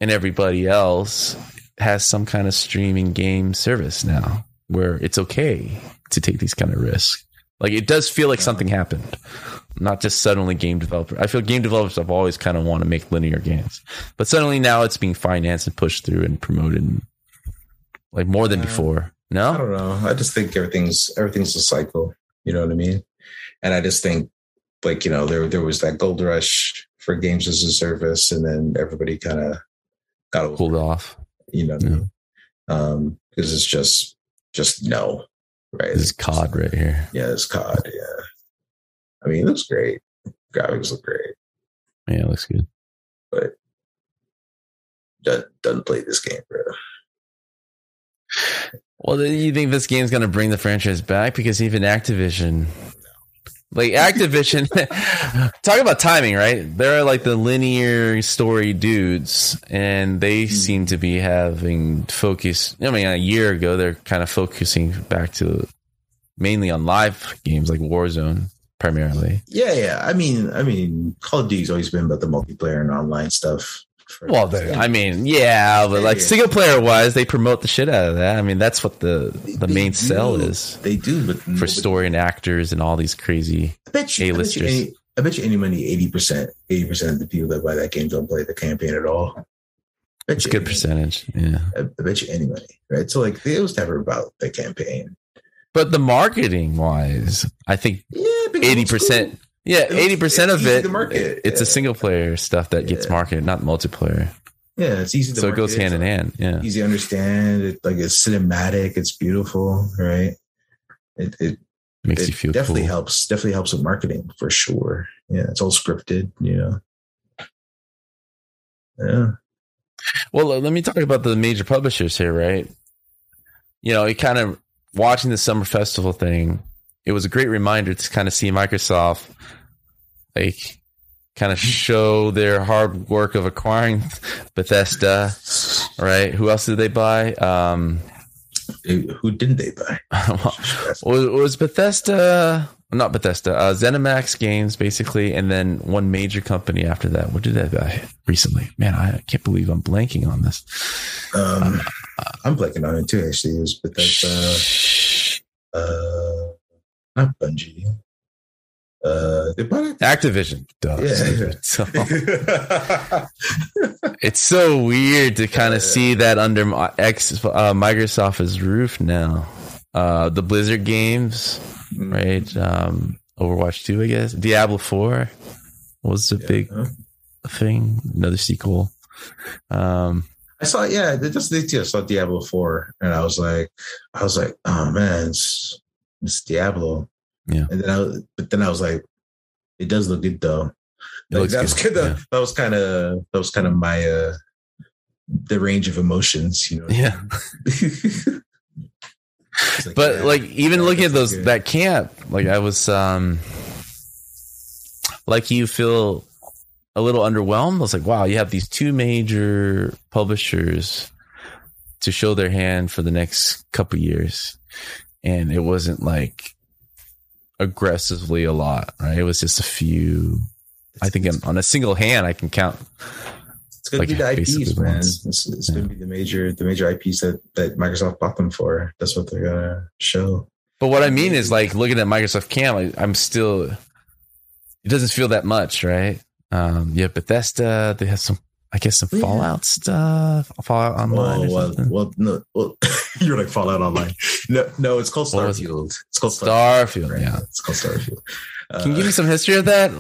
S1: and everybody else has some kind of streaming game service now where it's okay to take these kind of risks? Like it does feel like something happened, not just suddenly game developer. I feel game developers have always kind of want to make linear games, but suddenly now it's being financed and pushed through and promoted. like more than
S2: Uh,
S1: before. No, I
S2: don't know. I just think everything's everything's a cycle. You know what I mean? And I just think like, you know, there there was that gold rush for games as a service, and then everybody kind of got over
S1: cooled off.
S2: you know I mean? Um, because it's just just no, right?
S1: This is COD right here.
S2: Yeah, it's COD, yeah. I mean, it looks great. Graphics look great,
S1: Yeah, it looks good.
S2: but doesn't, play this game, bro.
S1: Well, do you think this game's going to bring the franchise back? Because even Activision, like Activision, talk about timing, right? They're like the linear story dudes, and they hmm. seem to be having focus. I mean, a year ago, they're kind of focusing back to mainly on live games like Warzone, primarily.
S2: Yeah, yeah. I mean, I mean, Call of Duty's always been about the multiplayer and online stuff.
S1: Well, they- I mean, yeah, but like
S2: Yeah.
S1: single player wise, they promote the shit out of that. I mean, that's what the the
S2: They
S1: main
S2: do.
S1: sell is
S2: They do, but
S1: for story and actors and all these crazy.
S2: I bet you, I bet you,
S1: A-listers.
S2: any, I bet you any money, eighty percent, eighty percent of the people that buy that game don't play the campaign at all.
S1: It's a good percentage, yeah.
S2: I, I bet you any money, right? So like, it was never about the campaign.
S1: But the marketing wise, I think
S2: Yeah,
S1: eighty
S2: it's cool.
S1: percent. Yeah, eighty percent
S2: it's
S1: of it.
S2: market,
S1: It's a single player stuff that gets marketed, not multiplayer.
S2: Yeah, it's easy. To
S1: So it goes
S2: market.
S1: hand in hand. Yeah,
S2: Easy to understand. It like it's cinematic. It's beautiful, right? It it,
S1: makes
S2: it
S1: you feel
S2: definitely
S1: cool.
S2: helps. Definitely helps with marketing for sure. Yeah, it's all scripted. You know. Yeah.
S1: Well, let me talk about the major publishers here, right? You know, it kind of watching the summer festival thing. It was a great reminder to kind of see Microsoft like kind of show their hard work of acquiring Bethesda, right? Who else did they buy? Um,
S2: Who didn't they buy?
S1: was, was Bethesda, not Bethesda, uh, ZeniMax Games, basically, and then one major company after that. What did they buy recently? Man, I can't believe I'm blanking on this.
S2: Um, I'm blanking on it too. Actually, it was Bethesda. Uh, not Bungie. Uh, they bought it.
S1: Activision. Duh,
S2: Yeah.
S1: So, it's so weird to kind of see that under X uh, Microsoft's roof now. Uh, the Blizzard games,
S2: Mm-hmm.
S1: right? Um, Overwatch 2, I guess. Diablo 4 was the big thing. Another sequel. Um,
S2: I saw, yeah, they just they just saw Diablo four, and I was like, I was like, oh man, it's, it's Diablo.
S1: Yeah.
S2: And then I, but then I was like, it does look good though.
S1: It
S2: Like, that was
S1: good,
S2: kind of that was kind of that was kind of my uh the range of emotions, you know.
S1: yeah.
S2: Like,
S1: but
S2: yeah,
S1: like even
S2: yeah,
S1: looking at those
S2: good.
S1: that camp like i was um like you feel a little underwhelmed i was like wow you have these two major publishers to show their hand for the next couple years and it wasn't like aggressively a lot right it was just a few i think on- on a single hand i can count
S2: it's gonna be the IPs, man. It's, it's gonna be the major the major IPs that that Microsoft bought them for. That's what they're gonna show.
S1: But what I mean is like looking at Microsoft Cam, like, I'm still. It doesn't feel that much, right? Um, have Bethesda. They have some, I guess, some
S2: Yeah.
S1: Fallout stuff, Fallout Online.
S2: Oh, well, well, no, well, you're like Fallout Online. No, no, it's called
S1: it?
S2: Starfield. It's called
S1: Starfield,
S2: right?
S1: yeah.
S2: it's called Starfield.
S1: Can you give me some history of that?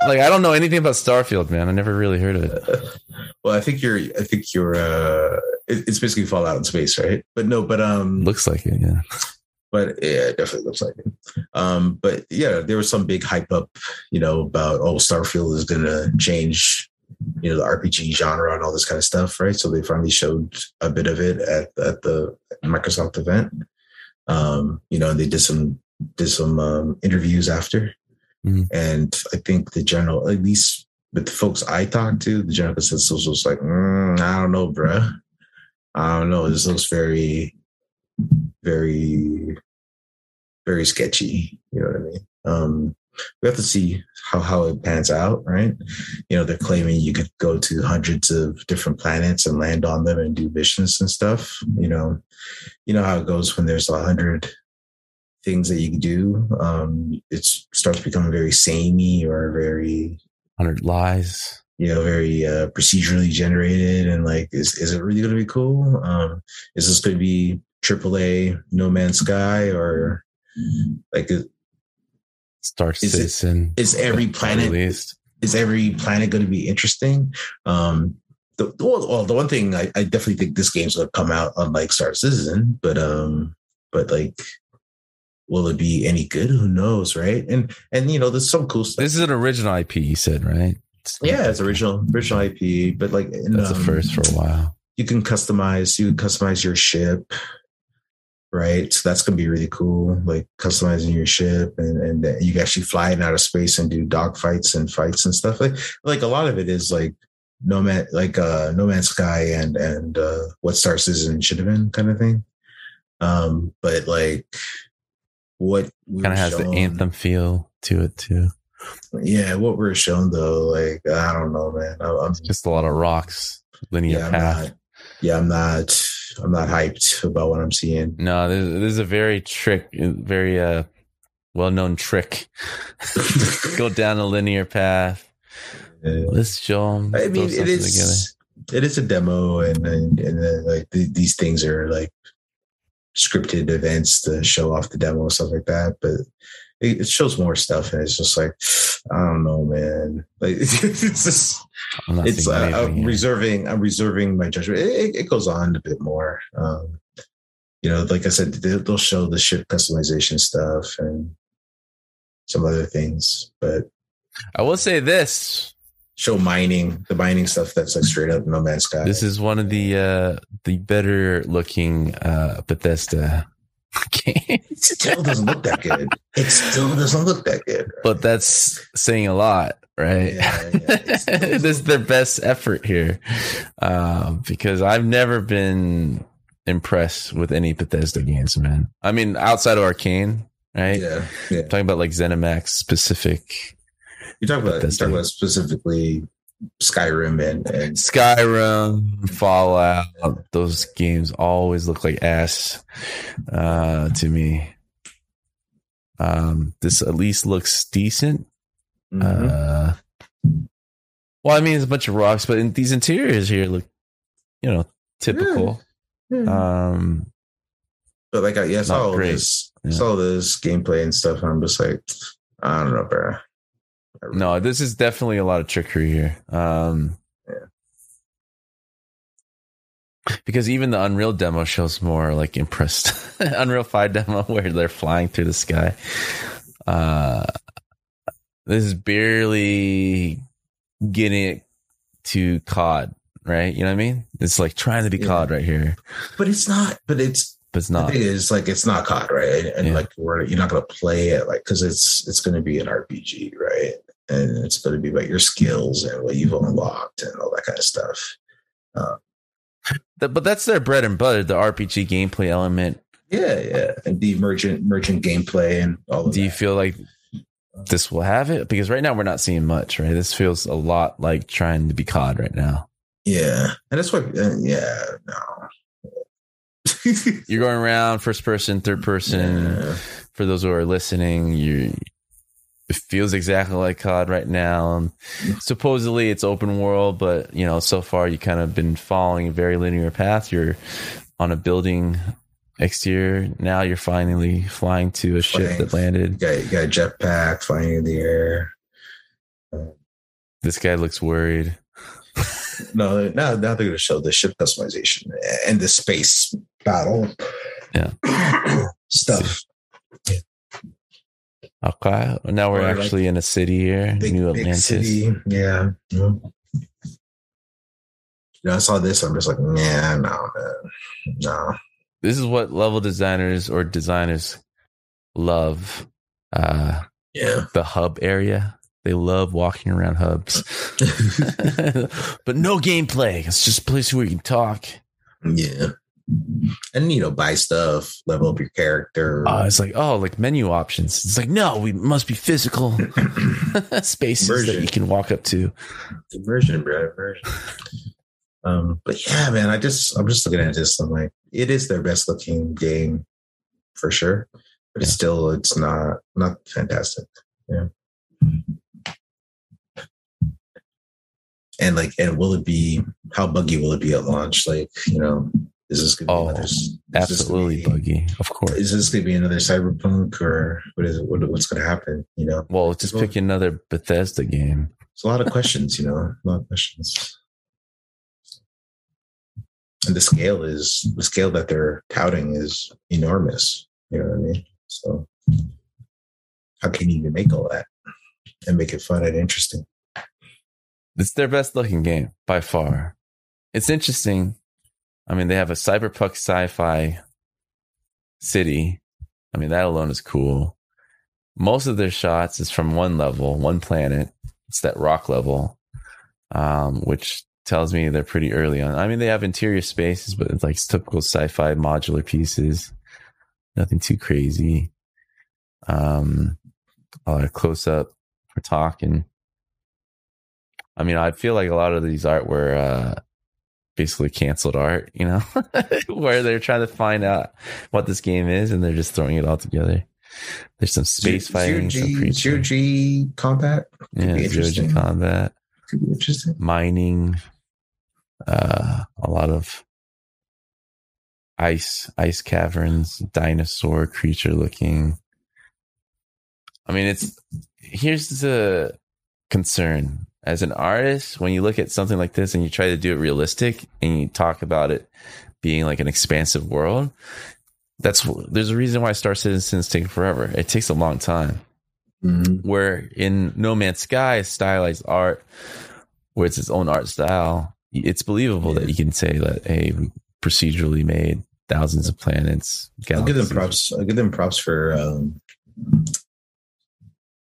S1: Like, I don't know anything about Starfield, man. I never really heard of it.
S2: well, I think you're. I think you're. uh it, It's basically Fallout in space, right? But no, but um,
S1: Looks like it, yeah.
S2: But yeah, it definitely looks like it. Um, but yeah, there was some big hype up, you know, about oh, Starfield is gonna change, you know, the RPG genre and all this kind of stuff, right? So they finally showed a bit of it at at the Microsoft event. Um, you know, they did some did some um, interviews after,
S1: Mhm.
S2: and I think the general, at least with the folks I talked to, the general consensus was like, mm, I don't know, bruh. I don't know. This looks very, very, very sketchy. You know what I mean? Um, we have to see how how it pans out, right? You know, they're claiming you could go to hundreds of different planets and land on them and do missions and stuff. You know, you know how it goes when there's a hundred things that you can do. Um, it starts becoming very samey or very
S1: Hundred lies.
S2: you know, very uh, procedurally generated, and like, is is it really going to be cool? Um, is this going to be AAA No Man's Sky or like
S1: Star
S2: Is it-
S1: Citizen?
S2: is every
S1: at
S2: planet
S1: least.
S2: is every planet going to be interesting? Um, the, well, well, the one thing I, I definitely think this game's going to come out unlike Star Citizen, but um, but like, will it be any good? Who knows, right? And and you know, there's some cool stuff.
S1: This is an original IP, you said, right?
S2: yeah, it's original original IP, but like in,
S1: That's
S2: um,
S1: the first for a while.
S2: you can customize you can customize your ship right so that's going to be really cool like customizing your ship and and you can actually fly in out of space and do dog fights and fights and stuff like like a lot of it is like no man like uh no man's sky and and uh what star citizen should have been kind of thing um but like what
S1: Kind of has the anthem feel to it too.
S2: yeah what we're shown though like i don't know man I, i'm
S1: Just a lot of rocks, linear
S2: yeah, I'm
S1: path.
S2: not, yeah, I'm not. I'm not hyped about what I'm seeing.
S1: No, this, this is a very trick, very uh, well-known trick. Go down a linear path.
S2: Uh,
S1: Let's show them.
S2: I mean, it is. It is a demo, and and, and uh, like th- these things are like scripted events to show off the demo and stuff like that. But it, it shows more stuff, and it's just like I don't know, man. Like it's just it's uh, I'm
S1: here.
S2: reserving i'm reserving my judgment it, it- goes on a bit more um you know like i said they- they'll show the ship customization stuff and some other things but
S1: I will say this:
S2: show mining the mining stuff that's like straight up no man's sky
S1: this is one of the uh, the better looking uh, Bethesda games.
S2: it still doesn't look that good it still doesn't look that good
S1: but that's saying a lot, right?
S2: Yeah, yeah,
S1: this is their best effort here, um, because I've never been impressed with any Bethesda games, man. I mean, outside of Arkane, right?
S2: yeah yeah
S1: talking about like ZeniMax specific
S2: you're talking about, you're talking about specifically skyrim and and
S1: Skyrim, Fallout, those games always look like ass uh, to me. Um, this at least looks decent.
S2: Mhm.
S1: Uh, well, I mean, it's a bunch of rocks, but in, these interiors here look, you know, typical.
S2: Yeah.
S1: Um,
S2: But like, I, yeah, I saw all
S1: great.
S2: this,
S1: Yeah.
S2: saw this gameplay and stuff. And I'm just like, I don't know, bro. Really-
S1: no, this is definitely a lot of trickery here. Um,
S2: Yeah.
S1: Because even the Unreal demo shows more like impressed. Unreal 5 demo where they're flying through the sky. Uh, this is barely getting it to COD, right? You know what I mean? It's like trying to be
S2: Yeah.
S1: COD right here,
S2: but it's not. But it's
S1: but it's not.
S2: thing is, like, it's not COD, right? And
S1: Yeah.
S2: like, we're you're not gonna play it like because it's it's gonna be an RPG, right? And it's gonna be about your skills and what you've unlocked and all that kind of stuff.
S1: Th- But that's their bread and butter, the RPG gameplay element.
S2: Yeah, yeah, and the merchant merchant gameplay and all of
S1: Do you feel like this will have it? Because right now we're not seeing much, right? This feels a lot like trying to be COD right now.
S2: Yeah, and that's why. Uh, yeah, no.
S1: You're going around first person, third person.
S2: Yeah.
S1: For those who are listening, you it feels exactly like COD right now. Um, supposedly it's open world, but you know, so far you kind of been following a very linear path. You're on a building exterior. Now you're finally flying to a ship that landed.
S2: You got, you got a jetpack flying in the air.
S1: This guy looks worried.
S2: No, now, now they're going to show the ship customization and the space battle.
S1: Yeah.
S2: Stuff.
S1: Okay. Now we're
S2: Or, like,
S1: actually in a city here,
S2: Big,
S1: New Atlantis.
S2: city. Yeah. Mhm. You know, I saw this. I'm just like, yeah, no, man. No.
S1: This is what level designers or designers love. Uh,
S2: Yeah.
S1: the hub area. They love walking around hubs, but no gameplay. It's just a place where you can talk.
S2: yeah. And, you know, buy stuff, level up your character.
S1: Uh, it's like, oh, like menu options. It's like, no, we must be physical spaces that you can walk up to.
S2: Immersion, bro. Immersion. Um, but yeah, man, I just I'm just looking at this. I'm like, it is their best looking game for sure, but it's still it's not not fantastic. Yeah. and like, and will it be how buggy will it be at launch? Like, you know, is this going to be
S1: Oh,
S2: another?
S1: Absolutely buggy, of course.
S2: Is this going to be another cyberpunk or what is it? What, what's going to happen? You know,
S1: Well, just
S2: Well-
S1: pick another Bethesda game.
S2: it's a lot of questions. You know, a lot of questions. And the scale is the scale that they're touting is enormous. You know what I mean? So how can you even make all that and make it fun and interesting?
S1: It's their best looking game by far. It's interesting. I mean, they have a cyberpunk sci-fi city. I mean, that alone is cool. Most of their shots is from one level, one planet. It's that rock level, um, which tells me they're pretty early on. I mean, they have interior spaces, but it's like typical sci-fi modular pieces. Nothing too crazy. Um, a lot of close up for talking. I mean, I feel like a lot of these art were uh, basically canceled art, you know, where they're trying to find out what this game is and they're just throwing it all together. There's some space
S2: Zero-
S1: fighting,
S2: zero
S1: some
S2: G, G combat
S1: yeah,
S2: be
S1: zero G combat,
S2: could be interesting.
S1: mining, uh, a lot of ice, ice caverns, dinosaur creature looking. I mean, it's here's the concern as an artist when you look at something like this and you try to do it realistic and you talk about it being like an expansive world. That's there's a reason why Star Citizen's taking forever. It takes a long time
S2: Mhm.
S1: where in No Man's Sky, stylized art, where it's its own art style, it's believable that you can say that, hey, we procedurally made thousands of planets.
S2: I'll give them props. I'll give them props for. Um,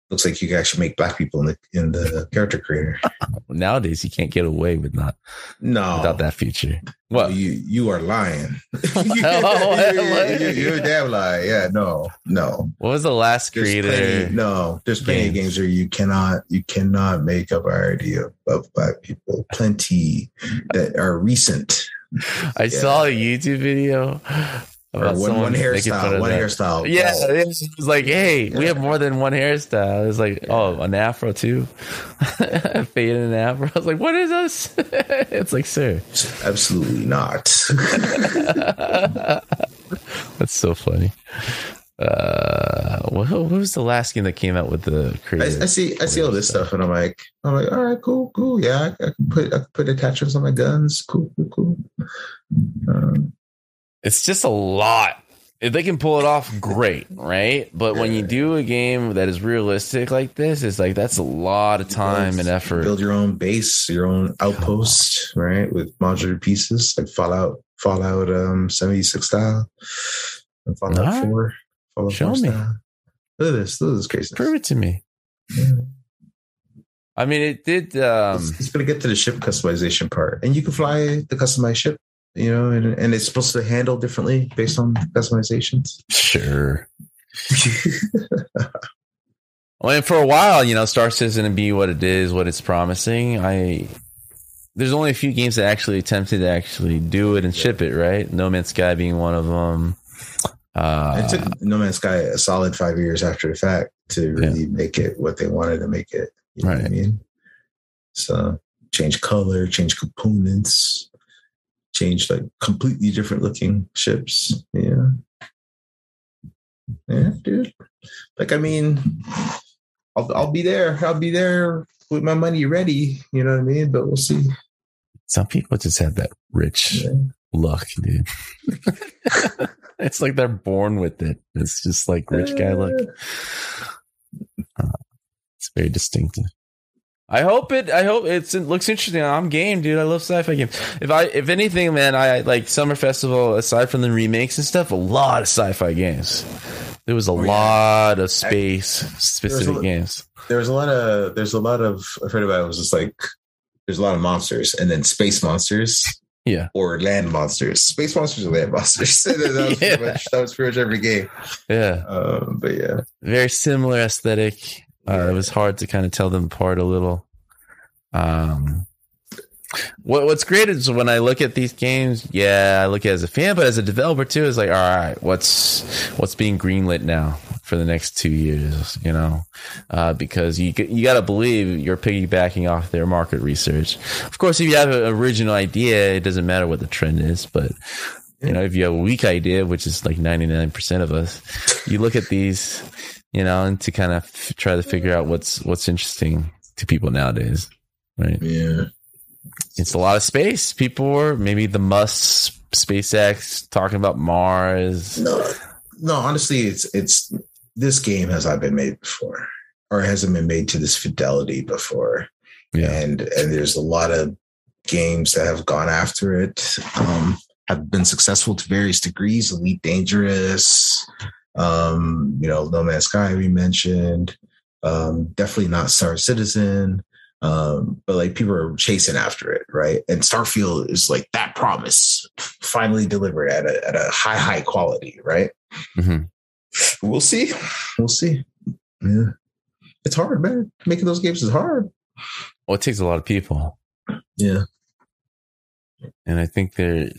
S2: looks like you can actually make black people in the in the character creator.
S1: Nowadays, you can't get away with not
S2: No,
S1: without that feature.
S2: Well, you you are lying. Oh, you,
S1: what?
S2: are a damn lie. Yeah, no, no.
S1: What was the last
S2: There's
S1: creator?
S2: plenty, no, there's plenty of
S1: games.
S2: games where you cannot you cannot make up our idea of black people. Plenty that are recent.
S1: I
S2: Yeah.
S1: saw a YouTube video about
S2: one, one hairstyle. One hairstyle.
S1: Yeah,
S2: Oh,
S1: it was like, hey, we have more than one hairstyle. It was like, oh, an afro too, fade and an afro. I was like, what is this? it's like, sir,
S2: absolutely not.
S1: that's so funny. Uh, what, what was the last game that came out with the
S2: I,
S1: creative?
S2: I see I see all this stuff and I'm like I'm like all right cool cool yeah I, I can put I can put attachments on my guns cool cool cool um,
S1: It's just a lot. If they can pull it off, great, right? But when you do a game that is realistic like this, it's like that's a lot of time and effort.
S2: build your own base your own outpost right with modular pieces like Fallout Fallout um 76 style and Fallout
S1: Alright.
S2: 4 Fallout
S1: Show
S2: 4
S1: me.
S2: style look at this look at this crazy
S1: Prove it to me. I mean, it did. Um,
S2: it's, it's gonna get to the ship customization part and you can fly the customized ship you know and, and it's supposed to handle differently based on customizations
S1: sure. Well, and for a while, you know, Star Citizen and be what it is, what it's promising. I there's only a few games that actually attempted to actually do it and ship it, right? No Man's Sky being one of them. Uh,
S2: it took No Man's Sky a solid five years after the fact to really make it what they wanted to make it. You know what I mean? So change color, change components, change like completely different looking ships. Yeah. Yeah, dude. Like I mean, I'll I'll be there. I'll be there with my money ready. You know what I mean? But we'll see.
S1: some people just have that rich
S2: Yeah.
S1: luck, dude. it's like they're born with it. It's just like rich guy luck. Uh, it's very distinctive. I hope it. I hope it's, it looks interesting. I'm game, dude. I love sci-fi games. If I, if anything, man, I like Summer Festival. Aside from the remakes and stuff, a lot of sci-fi games. There was a
S2: yeah.
S1: lot of space specific
S2: lot-
S1: games.
S2: there's a lot of there's a lot of I've heard about it was just like there's a lot of monsters and then space monsters
S1: Yeah,
S2: or land monsters. Space monsters or land monsters. that, was
S1: Yeah.
S2: pretty much, that was pretty much every game.
S1: yeah.
S2: Um, but yeah.
S1: very similar aesthetic. Uh. It was hard to kind of tell them apart a little. Um, What What's great is when I look at these games. Yeah, I look at it as a fan, but as a developer too, it's like, all right, what's what's being greenlit now for the next two years? You know, uh, because you you got to believe you're piggybacking off their market research. Of course, if you have an original idea, it doesn't matter what the trend is, but. You know, if you have a weak idea, which is like 99% of us, you look at these, you know, and to kind of f- try to figure out what's, what's interesting to people nowadays. Right.
S2: Yeah.
S1: It's a lot of space. People were maybe the Musk, SpaceX talking about Mars.
S2: No, no. Honestly, it's it's this game has not been made before, or hasn't been made to this fidelity before.
S1: Yeah.
S2: And and there's a lot of games that have gone after it, um, have been successful to various degrees. Elite Dangerous, um, you know, No Man's Sky we mentioned. Um, definitely not Star Citizen. Um, but like people are chasing after it, right? And Starfield is like that promise finally delivered at a at a high, high quality, right?
S1: Mhm.
S2: We'll see. We'll see. Yeah. It's hard, man. Making those games is hard.
S1: Well, it takes a lot of people.
S2: Yeah.
S1: And I think they're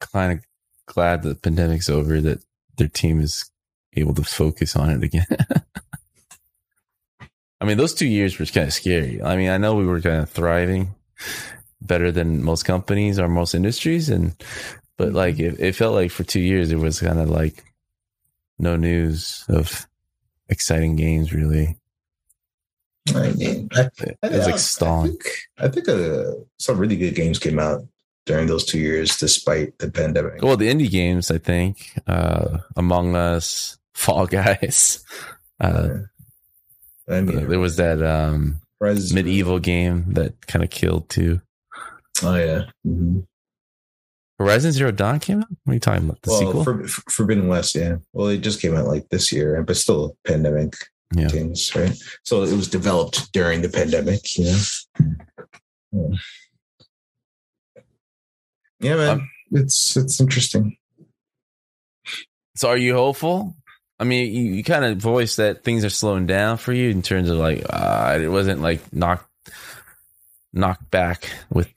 S1: kind of glad the pandemic's over that their team is able to focus on it again. I mean, those two years were kind of scary. I mean, I know we were kind of thriving better than most companies or most industries. And, but like, it, it felt like for two years, it was kind of like no news of exciting games, really.
S2: I mean, I,
S1: It was like
S2: I think, I think uh, some really good games came out during those two years, despite the pandemic.
S1: Well, the indie games, I think, uh, Among Us, Fall Guys. Uh,
S2: I mean,
S1: there was that um, medieval game that kind of killed too.
S2: Oh yeah. Mhm.
S1: Horizon Zero Dawn came out. What are you talking about? The
S2: well,
S1: sequel?
S2: For, for- Forbidden West, yeah. Well, it just came out like this year, but still pandemic
S1: Yeah.
S2: things, right? So it was developed during the pandemic, you know. Yeah, yeah man.
S1: Um,
S2: it's it's interesting.
S1: so, are you hopeful? I mean, you, you kind of voiced that things are slowing down for you in terms of like uh, it wasn't like knocked knocked back with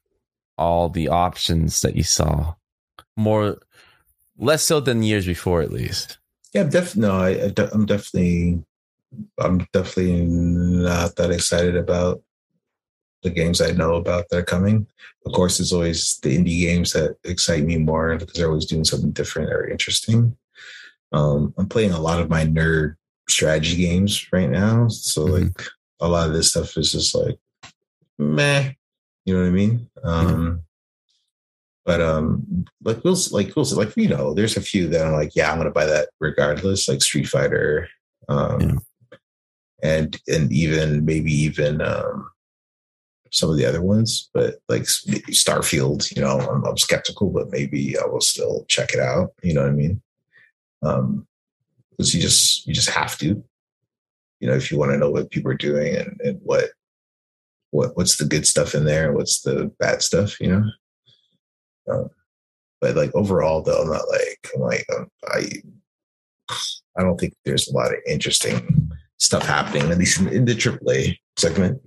S1: all the options that you saw. More, less so than years before, at least.
S2: Yeah, definitely. No, I, I de- I'm definitely, I'm definitely not that excited about the games I know about that are coming. Of course, it's always the indie games that excite me more because they're always doing something different or interesting. Um, I'm playing a lot of my nerd strategy games right now, so
S1: Mhm.
S2: like a lot of this stuff is just like meh. You know what I mean? Um, But um, like we'll like we'll like you know, there's a few that I'm like, yeah, I'm gonna buy that regardless, like Street Fighter, um,
S1: Yeah.
S2: and and even maybe even um, some of the other ones. But like Starfield, you know, I'm, I'm skeptical, but maybe I will still check it out. You know what I mean? Um, because you just you just have to, you know, if you want to know what people are doing and and what what what's the good stuff in there, what's the bad stuff, you know. Um, but like overall, though, I'm not like I'm like um, I I don't think there's a lot of interesting stuff happening at least in, in the AAA segment.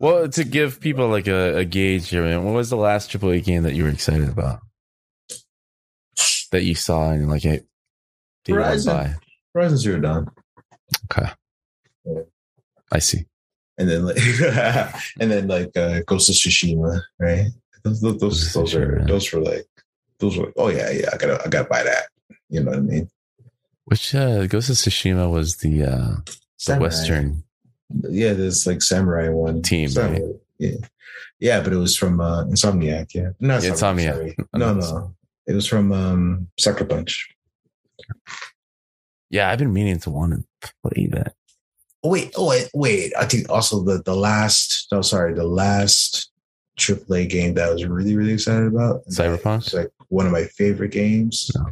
S1: Well, to give people like a, a gauge here, man, what was the last AAA game that you were excited about that you saw and like it? that you wanna
S2: Horizon. Horizon Zero Dawn,
S1: Okay, I see.
S2: and then like and then like uh, Ghost of Tsushima, right? Those those those, those are
S1: Tsushima.
S2: those were like those were oh yeah yeah I gotta I gotta buy that. You know what I mean?
S1: Which uh, Ghost of Tsushima was the uh, the
S2: Samurai.
S1: Western
S2: Yeah, there's like samurai one
S1: Team,
S2: Samurai,
S1: right?
S2: Yeah, yeah, but it was from uh, Insomniac. Yeah, no,
S1: Yeah, Insomniac.
S2: No, no, it was from um, Sucker Punch.
S1: Yeah, I've been meaning to want to play that.
S2: Oh wait, oh wait, wait. I think also the the last. No, sorry, the last AAA game that I was really really excited about.
S1: Cyberpunk?
S2: It's like one of my favorite games.
S1: No.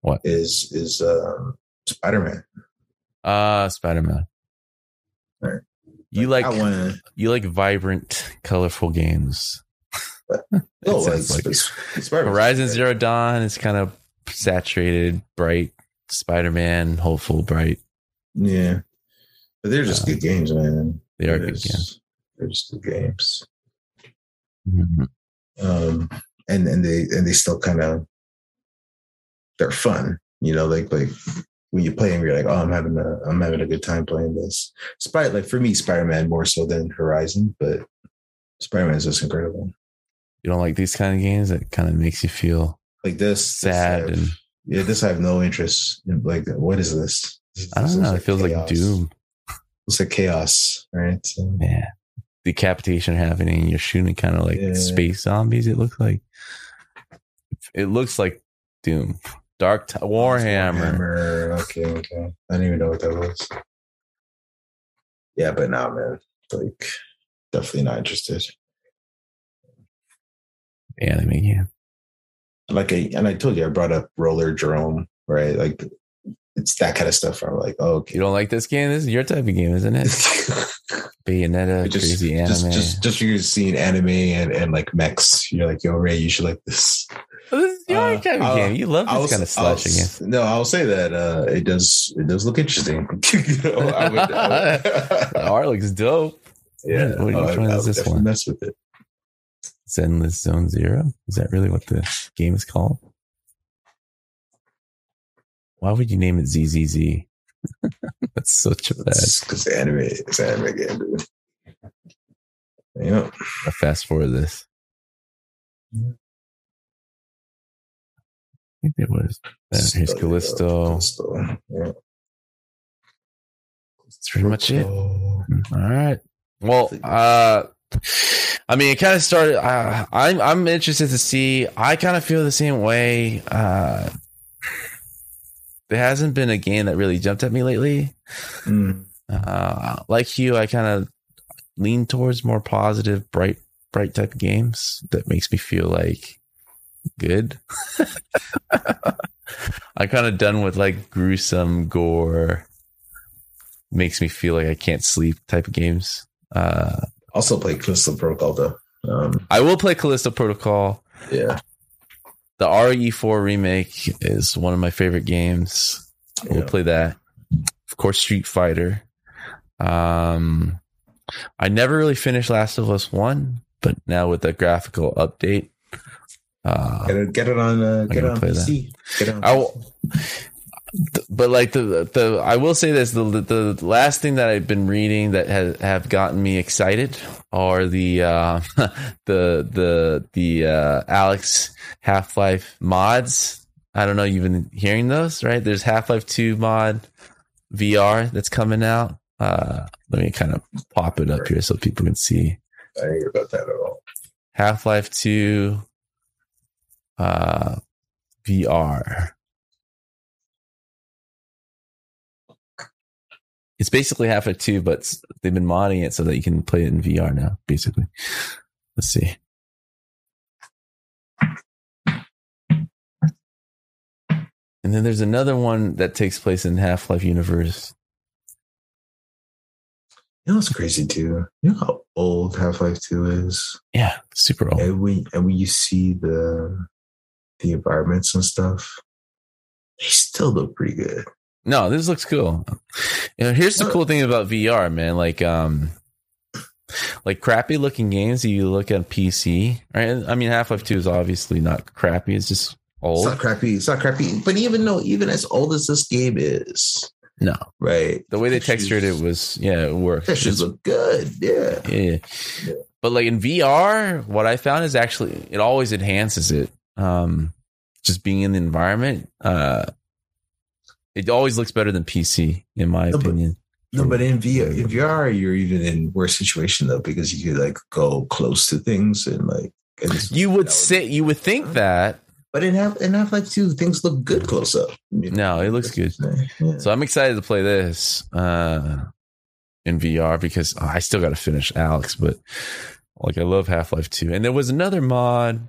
S1: What?
S2: is is um, Spider Man?
S1: Ah, Spider Man.
S2: Right.
S1: You like
S2: I want
S1: you like vibrant, colorful games.
S2: no,
S1: sounds
S2: it's,
S1: like
S2: it's, it's.
S1: Horizon Zero Dawn is kind of saturated, bright. Spider Man, hopeful, bright.
S2: Yeah, but they're just
S1: Uh,
S2: good games, man.
S1: They are
S2: They're
S1: good
S2: just-
S1: games.
S2: They're just good games.
S1: Mhm.
S2: um, and and they and they still kind of they're fun, you know, like like when you play them, you're like, oh, I'm having a I'm having a good time playing this. Spider like for me, Spider Man more so than Horizon, but Spider Man is just incredible.
S1: You don't like these kind of games that kind of makes you feel
S2: Like this, this
S1: sad
S2: have-
S1: and
S2: yeah, this I have no interest. In. Like, what is this? This
S1: I don't know. It feels like. Doom.
S2: It's like chaos, right? So,
S1: Yeah. Decapitation happening. You're shooting kind of like
S2: Yeah.
S1: space zombies. It looks like. It looks like Doom. Dark T- Warhammer.
S2: Warhammer. Okay, okay. I didn't even know what that was. Yeah, but now, man, like, definitely not interested.
S1: Anime game.
S2: Like, I, and I told you, I brought up Rollerdrome, right? Like, it's that kind of stuff. I'm like, oh, okay.
S1: You don't like this game? This is your type of game, isn't it? Bayonetta, uh,
S2: just,
S1: crazy anime.
S2: just, just, just you're seeing anime and, and like mechs. You're like, yo, Ray, you should like this.
S1: This is your
S2: Uh,
S1: type of game. You love this
S2: I'll-
S1: kind of
S2: I'll-
S1: slashing game.
S2: No, I'll say that uh, it does. It does look interesting. You know, I would- I would-
S1: art looks dope.
S2: yeah,
S1: What-
S2: I-
S1: one
S2: I
S1: is this one?
S2: Mess with it.
S1: It's Zenless Zone Zero. Is that really what the game is called? Why would you name it ZZZ? That's such a bad.
S2: because anime, it's anime game, dude. Yeah,
S1: I'll fast forward this. I think it was. Uh, here's Callisto.
S2: Callisto, Yeah.
S1: That's pretty much it.
S2: Oh,
S1: All right. Well, uh, I mean, it kind of started. Uh, I'm I'm interested to see. I kind of feel the same way. Uh, there hasn't been a game that really jumped at me lately.
S2: mm,
S1: Uh, like you, I kind of lean towards more positive, bright, bright type of games that makes me feel like good. I'm kind of done with like gruesome gore, makes me feel like I can't sleep type of games. Uh,
S2: Also play Callisto Protocol though. Um,
S1: I will play Callisto Protocol.
S2: yeah,
S1: The RE4 remake is one of my favorite games. We'll
S2: Yeah.
S1: play that. Of course, Street Fighter. Um, I never really finished Last of Us One, but now with the graphical update, uh,
S2: get it, get it on, uh, get it on
S1: play that.
S2: Get it on
S1: I will, but like the the I will say this the the last thing that I've been reading that has have gotten me excited are the uh the the the uh Alyx Half Life mods. I don't know you've been hearing those, right? There's Half Life 2 mod VR that's coming out. Uh let me kind of pop it up here so people can see.
S2: I hear about that at all.
S1: Half Life 2 uh, VR. It's basically Half Life 2, but they've been modding it so that you can play it in VR now, basically. Let's see. And then there's another one that takes place in Half Life universe.
S2: You know what's crazy too? You know how old Half Life Two is,
S1: Yeah, super old.
S2: and when and when you see the the environments and stuff, they still look pretty good.
S1: No, this looks cool. You know, here's the cool thing about VR, man. Like, um, like crappy looking games. You look at PC, right? I mean, Half Life Two is obviously not crappy. It's just old.
S2: It's not crappy. It's not crappy. But even though, even as old as this game is,
S1: No,
S2: right?
S1: the way they textured it was, yeah, it works.
S2: Pictures
S1: Just-
S2: look good. Yeah.
S1: yeah. But like in VR, what I found is actually it always enhances it. Um, just being in the environment, uh, it always looks better than PC, in my
S2: No, but-
S1: opinion.
S2: No, but in VR, in VR, you're even in worse situation though because you could like go close to things and like. And
S1: You would say you would think that.
S2: but in half in Half Life Two, things look good close up.
S1: No, it looks good.
S2: Yeah.
S1: So I'm excited to play this uh, in VR because oh, I still got to finish Alyx, but like I love Half Life 2. And there was another mod.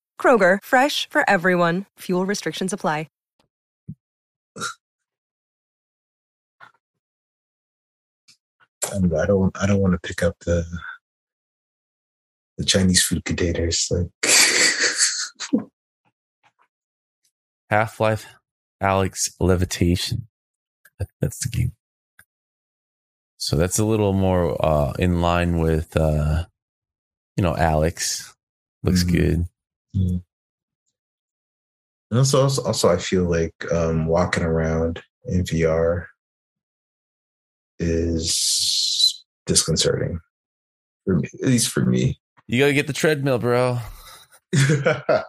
S5: Kroger, fresh for everyone. Fuel restrictions apply.
S2: I don't, I don't, I don't want to pick up the the Chinese food containers. Like,
S1: Half Life Alyx Levitation. That's the game. So that's a little more uh, in line with, uh, you know, Alyx. Looks
S2: Mhm.
S1: good.
S2: And also, also, also, I feel like um, walking around in VR is disconcerting. For me, at least for me.
S1: You gotta get the treadmill, bro.
S2: yeah.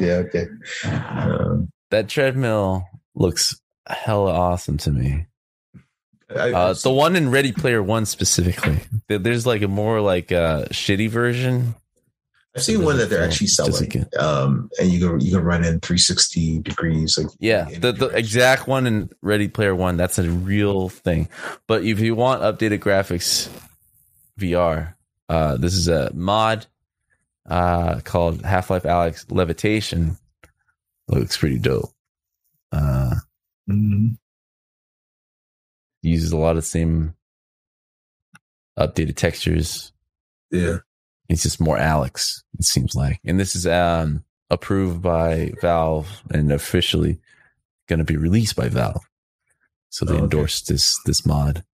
S2: Okay. Um,
S1: That treadmill looks hella awesome to me.
S2: I,
S1: Uh, the one in Ready Player One specifically. There's like a more like uh, shitty version.
S2: I've seen one that they're actually selling, um, and you can you can run in 360 degrees. Like
S1: Yeah, the, the exact one in Ready Player One. That's a real thing. But if you want updated graphics, VR, uh, this is a mod uh, called Half Life Alyx Levitation. Looks pretty dope. Uh,
S2: Mhm.
S1: uses a lot of the same updated textures.
S2: Yeah.
S1: It's just more Alyx, it seems like. And this is um, approved by Valve and officially going to be released by Valve. So they
S2: Oh, okay.
S1: endorsed this this mod.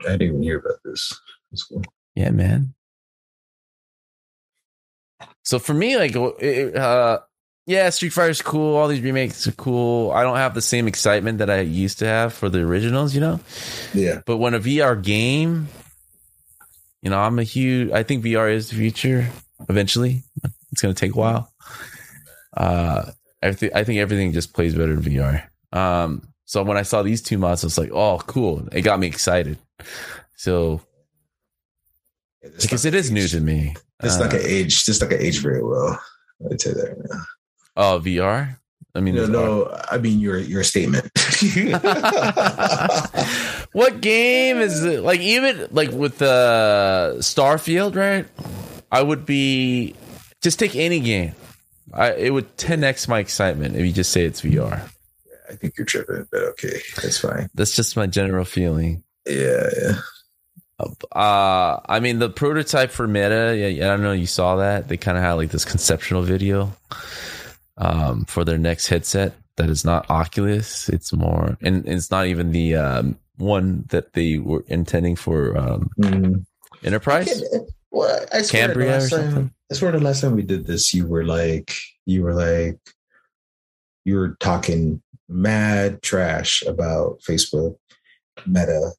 S2: I didn't even hear about this. That's cool.
S1: Yeah, man. So for me, like, it, uh, yeah, Street Fighter's cool. All these remakes are cool. I don't have the same excitement that I used to have for the originals, you know.
S2: Yeah.
S1: But when a VR game, you know, I'm a huge. I think VR is the future. Eventually, it's going to take a while. Uh, I think I think everything just plays better in VR. Um, so when I saw these two mods, I was like, oh, cool. It got me excited. So
S2: It's
S1: because
S2: not
S1: it is
S2: gonna
S1: new to me.
S2: It's
S1: Uh,
S2: not gonna age. Just like gonna age very well. I'd say that. Right now.
S1: Oh, VR. I mean,
S2: No, no. I mean your your statement.
S1: what game is it? Like even like with uh, Starfield, right? I would be just take any game. I it would 10x my excitement if you just say it's VR.
S2: I think you're tripping, but okay, that's fine.
S1: That's just my general feeling.
S2: Yeah, yeah.
S1: Uh, I mean the prototype for Meta. Yeah, I don't know. You saw that they kind of had like this conceptual video, um, for their next headset that is not Oculus. It's more, and it's not even the um one that they were intending for um
S2: Mm.
S1: Enterprise.
S2: Well, I swear the
S1: Cambria or
S2: last time-
S1: something?
S2: I swear the last time we did this, you were like, you were like, you were talking mad trash about Facebook, Meta,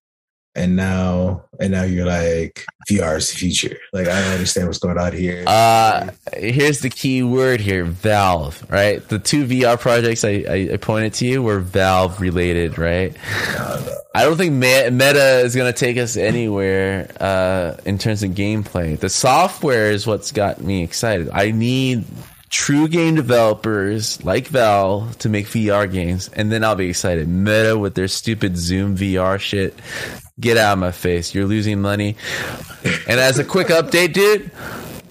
S2: and now, and now you're like, VR is the future. Like, I don't understand what's going on here.
S1: Uh, here's the key word here: Valve. Right, the two VR projects I, I, I pointed to you were Valve related. Right. I don't think Meta is going to take us anywhere uh, in terms of gameplay. The software is what's got me excited. I need true game developers like Valve to make VR games, and then I'll be excited. Meta with their stupid Zoom VR shit. Get out of my face. You're losing money. And as a quick update, dude,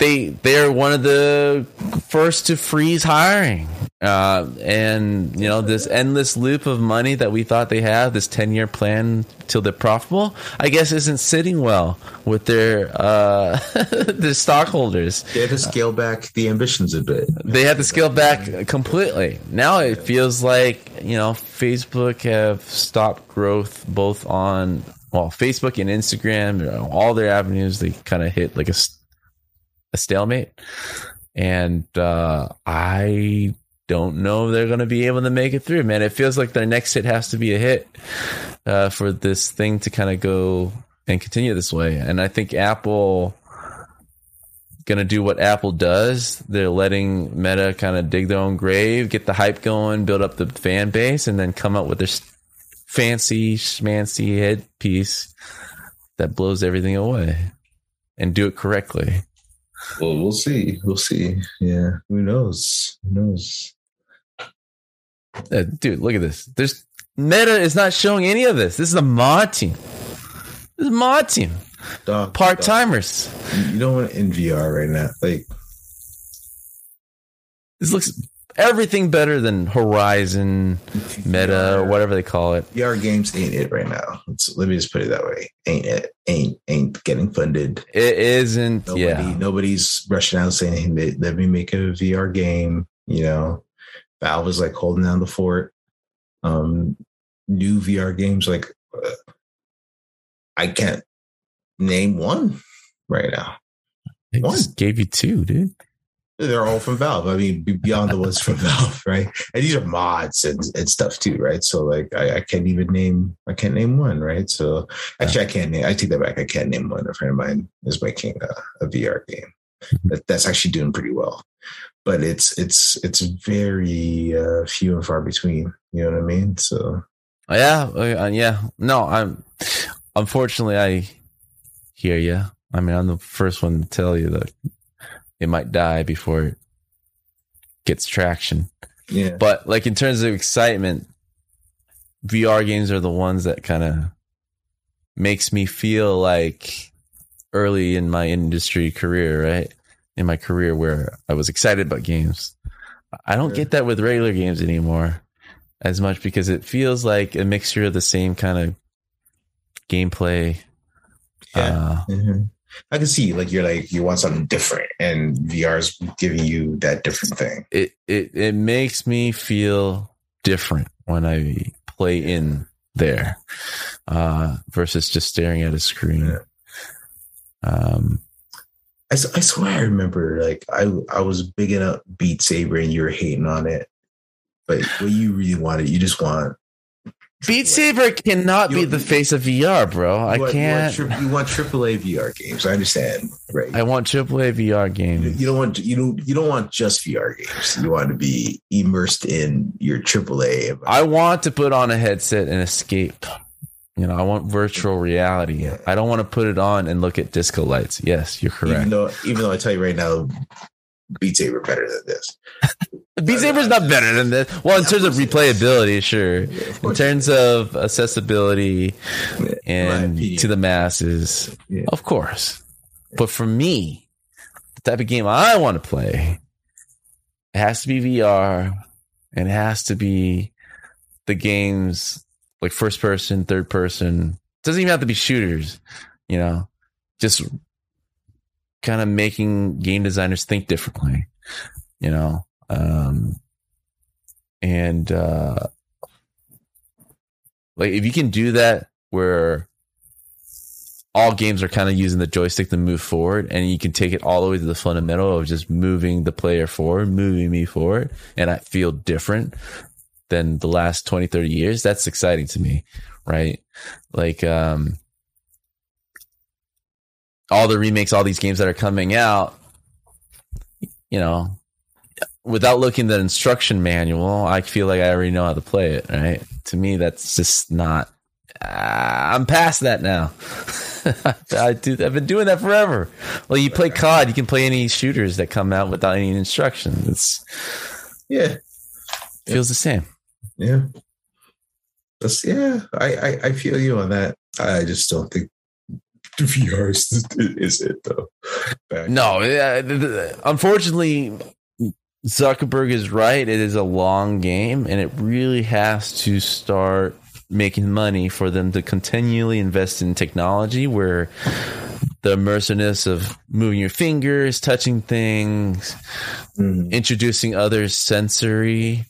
S1: they they're one of the first to freeze hiring. Uh, and you know this endless loop of money that we thought they had, this ten year plan till they're profitable, I guess isn't sitting well with their uh, their stockholders.
S2: They had to scale back the ambitions a bit.
S1: They had to scale back completely. Now it feels like you know Facebook have stopped growth both on well Facebook and Instagram, all their avenues. They kind of hit like a a stalemate, and uh, I don't know if they're going to be able to make it through. Man, it feels like their next hit has to be a hit uh, for this thing to kind of go and continue this way. And I think Apple gonna do what Apple does. They're letting Meta kind of dig their own grave, get the hype going, build up the fan base, and then come up with this fancy schmancy headpiece that blows everything away and do it correctly.
S2: Well, we'll see. We'll see. Yeah, who knows? Who knows?
S1: Uh, dude, look at this. There's Meta is not showing any of this. This is a mod team. This is a mod team. Part timers.
S2: You don't want in VR right now. Like,
S1: This looks everything better than Horizon, Meta, or whatever they call it.
S2: VR games ain't it right now. Let's, let me just put it that way. Ain't it? Ain't ain't getting funded.
S1: It isn't.
S2: Nobody,
S1: yeah.
S2: nobody's rushing out saying, hey, let me make a VR game. You know, Valve is like holding down the fort. Um, new VR games, like uh, I can't name one right now.
S1: They
S2: One.
S1: just gave you two, dude.
S2: They're all from Valve. I mean, beyond the ones from Valve, right? And these are mods and, and stuff too, right? So like, I, I can't even name, I can't name one, right? So actually, I can't name. I take that back. I can't name one. A friend of mine is making a, a VR game that, that's actually doing pretty well, but it's it's it's very uh, few and far between. You know what I mean? So
S1: Yeah, uh, yeah. No, I'm. Unfortunately, I hear you. I mean, I'm the first one to tell you that it might die before it gets traction.
S2: yeah,
S1: But like in terms of excitement, VR games are the ones that kind of makes me feel like early in my industry career, right? In my career where I was excited about games. I don't get that with regular games anymore as much because it feels like a mixture of the same kind of gameplay.
S2: yeah.
S1: Uh,
S2: Mhm. I can see like you're like you want something different, and VR is giving you that different thing.
S1: it, it it makes me feel different when I play in there uh, versus just staring at a screen.
S2: Yeah.
S1: Um,
S2: I swear I remember like I I was bigging up Beat Saber and you were hating on it, but what you really wanted, you just want
S1: Beat Saber cannot be the face of VR, bro. I
S2: you want-
S1: can't.
S2: You want, tri- you want AAA VR games. I understand, right?
S1: I want AAA VR games.
S2: you don't want you don't you don't want just VR games. You want to be immersed in your AAA.
S1: I want to put on a headset and escape. You know, I want virtual reality.
S2: Yeah.
S1: I don't want to put it on and look at disco lights. Yes, you're correct.
S2: even though even though I tell you right now, Beat Saber better than this.
S1: Beat Saber's not better than this. Well, in terms
S2: of
S1: of
S2: course it
S1: replayability, sure.
S2: Yeah,
S1: In terms of accessibility
S2: Yeah,
S1: and to the masses,
S2: Yeah.
S1: of course. But for me, the type of game I want to play, it has to be VR and it has to be the games like first person, third person. It doesn't even have to be shooters, you know, just kind of making game designers think differently, you know. Um, and uh, like if you can do that where all games are kind of using the joystick to move forward and you can take it all the way to the fundamental of just moving the player forward moving me forward and i feel different than the last 20 30 years that's exciting to me right? Like um all the remakes all these games that are coming out you know without looking at the instruction manual i feel like i already know how to play it right to me that's just not uh, i'm past that now I do, I've been doing that forever. Well, you play COD, you can play any shooters that come out without any instructions. It's
S2: Yeah,
S1: feels the same.
S2: yeah. That's yeah. I, I I feel you on that. I just don't think the VR is, is it though. Back-
S1: No, uh, unfortunately, Zuckerberg is right. It is a long game, and it really has to start making money for them to continually invest in technology where the immersiveness of moving your fingers, touching things,
S2: Mhm.
S1: introducing other sensory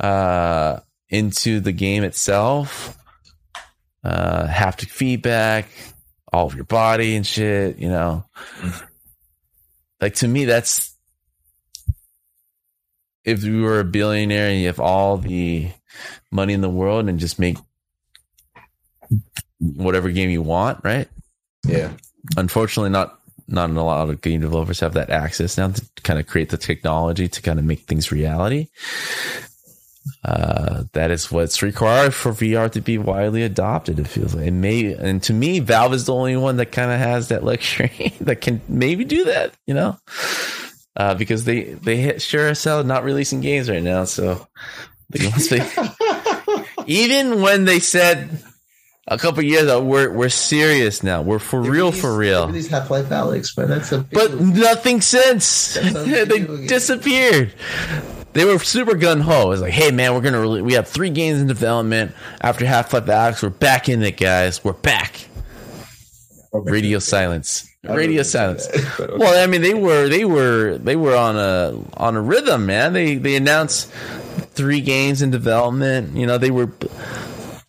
S1: uh, into the game itself, uh, haptic feedback, all of your body and shit, you know. Like to me, that's if you were a billionaire and you have all the money in the world and just make whatever game you want, right?
S2: Yeah.
S1: Unfortunately, not not a lot of game developers have that access now to kind of create the technology to kind of make things reality. Uh, that is what's required for VR to be widely adopted. It feels like it may, and to me, Valve is the only one that kind of has that luxury that can maybe do that. You know, uh, because they they hit sure as hell not releasing games right now. So they even when they said a couple years ago, we're we're serious now. We're for real, for real.
S2: These Half Life Alyx, but that's a.
S1: But nothing since they disappeared. They were super gun ho. It's like, hey man, we're gonna really, we have three games in development after Half Life Alyx. We're back in it, guys. We're back. Radio silence. Radio silence. Well, I mean, they were they were they were on a on a rhythm, man. They they announced three games in development. You know, they were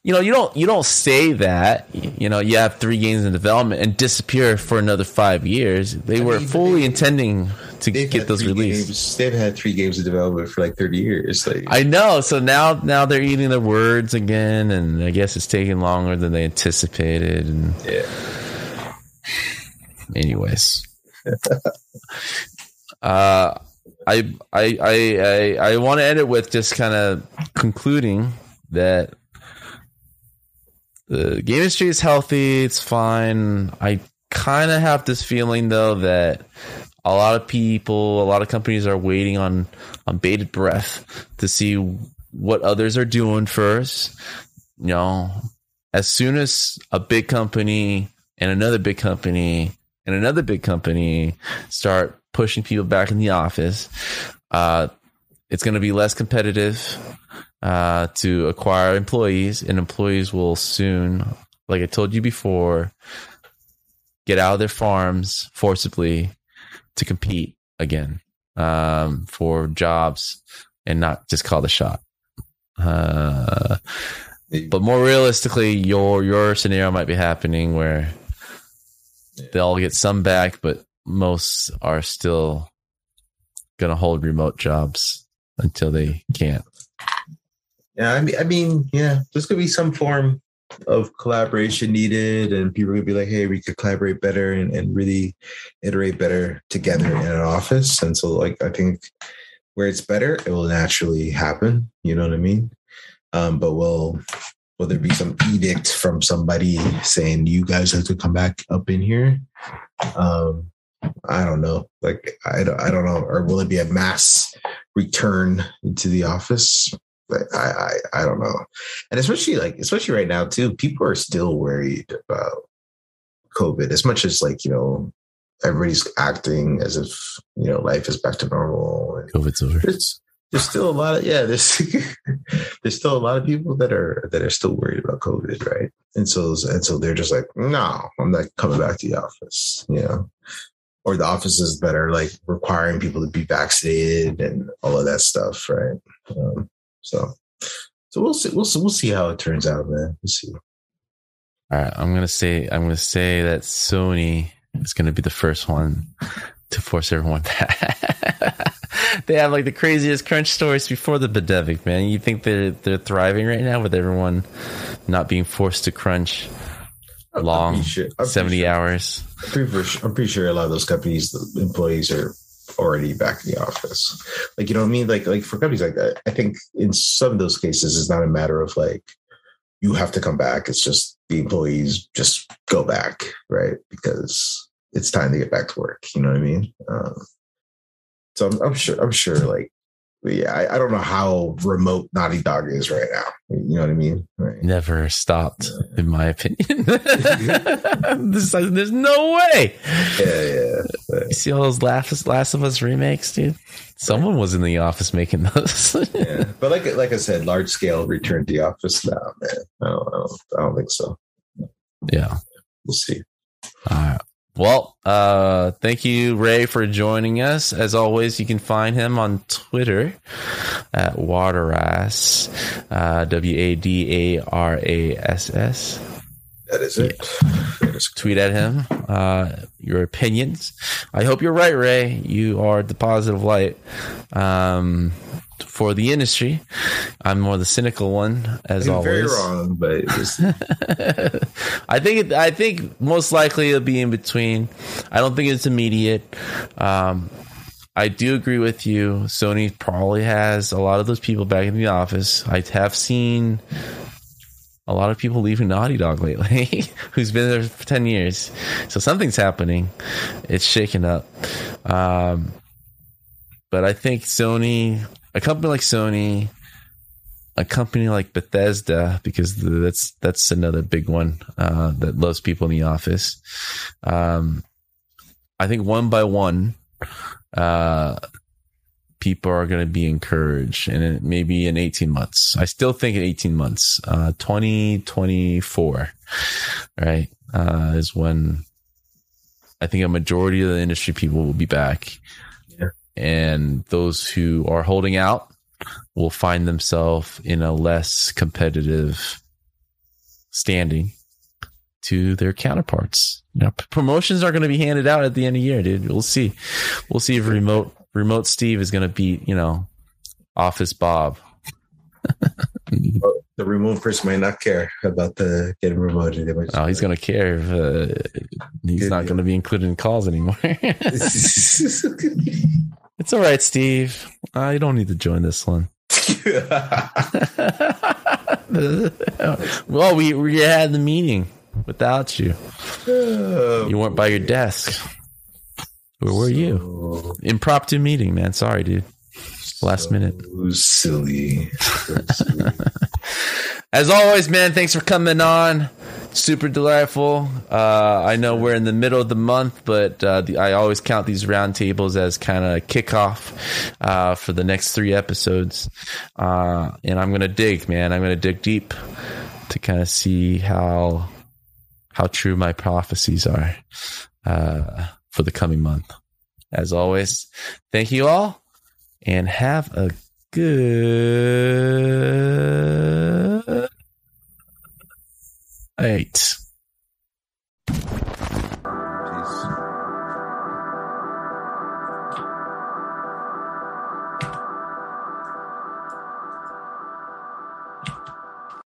S1: you know, you don't you don't say that. You know, you have three games in development and disappear for another five years. They I were mean, fully they, intending to get those released.
S2: Games, they've had three games in development for like thirty years. Like,
S1: I know. So now now they're eating their words again, and I guess it's taking longer than they anticipated. And
S2: yeah.
S1: Anyways. uh I I I I, I want to end it with just kind of concluding that the game industry is healthy. It's fine. I kind of have this feeling though that a lot of people, a lot of companies are waiting on on bated breath to see what others are doing first. You know, as soon as a big company and another big company and another big company start pushing people back in the office, uh, it's going to be less competitive uh, to acquire employees, and employees will soon, like I told you before, get out of their farms forcibly to compete again um, for jobs and not just call the shot. Uh, but more realistically, your your scenario might be happening where they all get some back, but most are still going to hold remote jobs until they can't.
S2: Yeah, I mean, I mean, yeah, there's gonna be some form of collaboration needed, and people gonna be like, "Hey, we could collaborate better and, and really iterate better together in an office." And so, like, I think where it's better, it will naturally happen. You know what I mean? Um, but will will there be some edict from somebody saying you guys have to come back up in here? Um, I don't know. Like, I don't, I don't know. Or will it be a mass return into the office? I, I I don't know, and especially like especially right now too, people are still worried about COVID as much as like you know everybody's acting as if you know life is back to normal.
S1: COVID's over.
S2: There's, there's still a lot of yeah there's there's still a lot of people that are that are still worried about COVID, right? And so and so they're just like, no, I'm not coming back to the office, you know. Or the offices that are like requiring people to be vaccinated and all of that stuff, right? Um, so, so we'll see. We'll see. We'll see how it turns out, man. We'll see.
S1: All right, I'm gonna say I'm gonna say that Sony is gonna be the first one to force everyone back. They have like the craziest crunch stories before the pandemic, man. You think they're they're thriving right now with everyone not being forced to crunch long sure, seventy sure. hours.
S2: I'm pretty, sure, I'm pretty sure a lot of those companies, the employees are already back in the office. Like, you know what I mean? Like, like for companies like that, I think in some of those cases, it's not a matter of like, you have to come back. It's just the employees just go back, right? Because it's time to get back to work. You know what I mean? Um, so I'm, I'm sure, I'm sure like yeah, I, I, don't know how remote Naughty Dog is right now. You know what I mean? Right.
S1: Never stopped, yeah. in my opinion. there's, there's, no way.
S2: Yeah, yeah.
S1: You see all those Last, Last of Us remakes, dude? Someone right. was in the office making those.
S2: yeah, but like like I said, large scale return to the office. No, man, I don't, I don't, I don't think so.
S1: Yeah,
S2: we'll see.
S1: All right. Well, uh, thank you, Ray, for joining us. As always, you can find him on Twitter at Wadarass, uh, W A D A R A S S.
S2: That is it.
S1: Yeah. Tweet at him uh, your opinions. I hope you're right, Ray. You are the positive light. Um, for the industry. I'm more the cynical one, as
S2: You're
S1: always.
S2: very wrong, but
S1: I think it, I think most likely it'll be in between. I don't think it's immediate. Um, I do agree with you. Sony probably has a lot of those people back in the office. I have seen a lot of people leaving Naughty Dog lately, who's been there for ten years. So something's happening. It's shaken up. Um, but I think Sony, a company like Sony, a company like Bethesda, because that's that's another big one uh, that loves people in the office. Um, I think one by one, uh, people are going to be encouraged, and it maybe in eighteen months. I still think in eighteen months, uh, twenty twenty four, right, uh, is when I think a majority of the industry people will be back,
S2: Yeah.
S1: and those who are holding out will find themselves in a less competitive standing to their counterparts. P- promotions are going to be handed out at the end of the year, dude. We'll see. We'll see if remote remote Steve is going to beat you know Office Bob.
S2: the remote person might not care about the getting remoted. They might just-
S1: Oh, he's going to care if uh, he's
S2: Good
S1: not going to be included in calls anymore. it's all right, Steve. Uh, you don't need to join this one. well, we we had the meeting without you. You weren't by your desk. Where were you?
S2: Oh,
S1: Impromptu meeting, man. Sorry, dude. Last minute.
S2: so silly. So silly.
S1: As always, man, thanks for coming on. Super delightful. Uh, I know we're in the middle of the month, but uh, the, I always count these roundtables as kind of kickoff uh, for the next three episodes. Uh, and I'm gonna dig, man. I'm gonna dig deep to kind of see how how true my prophecies are uh, for the coming month. As always, thank you all, and have a good eight.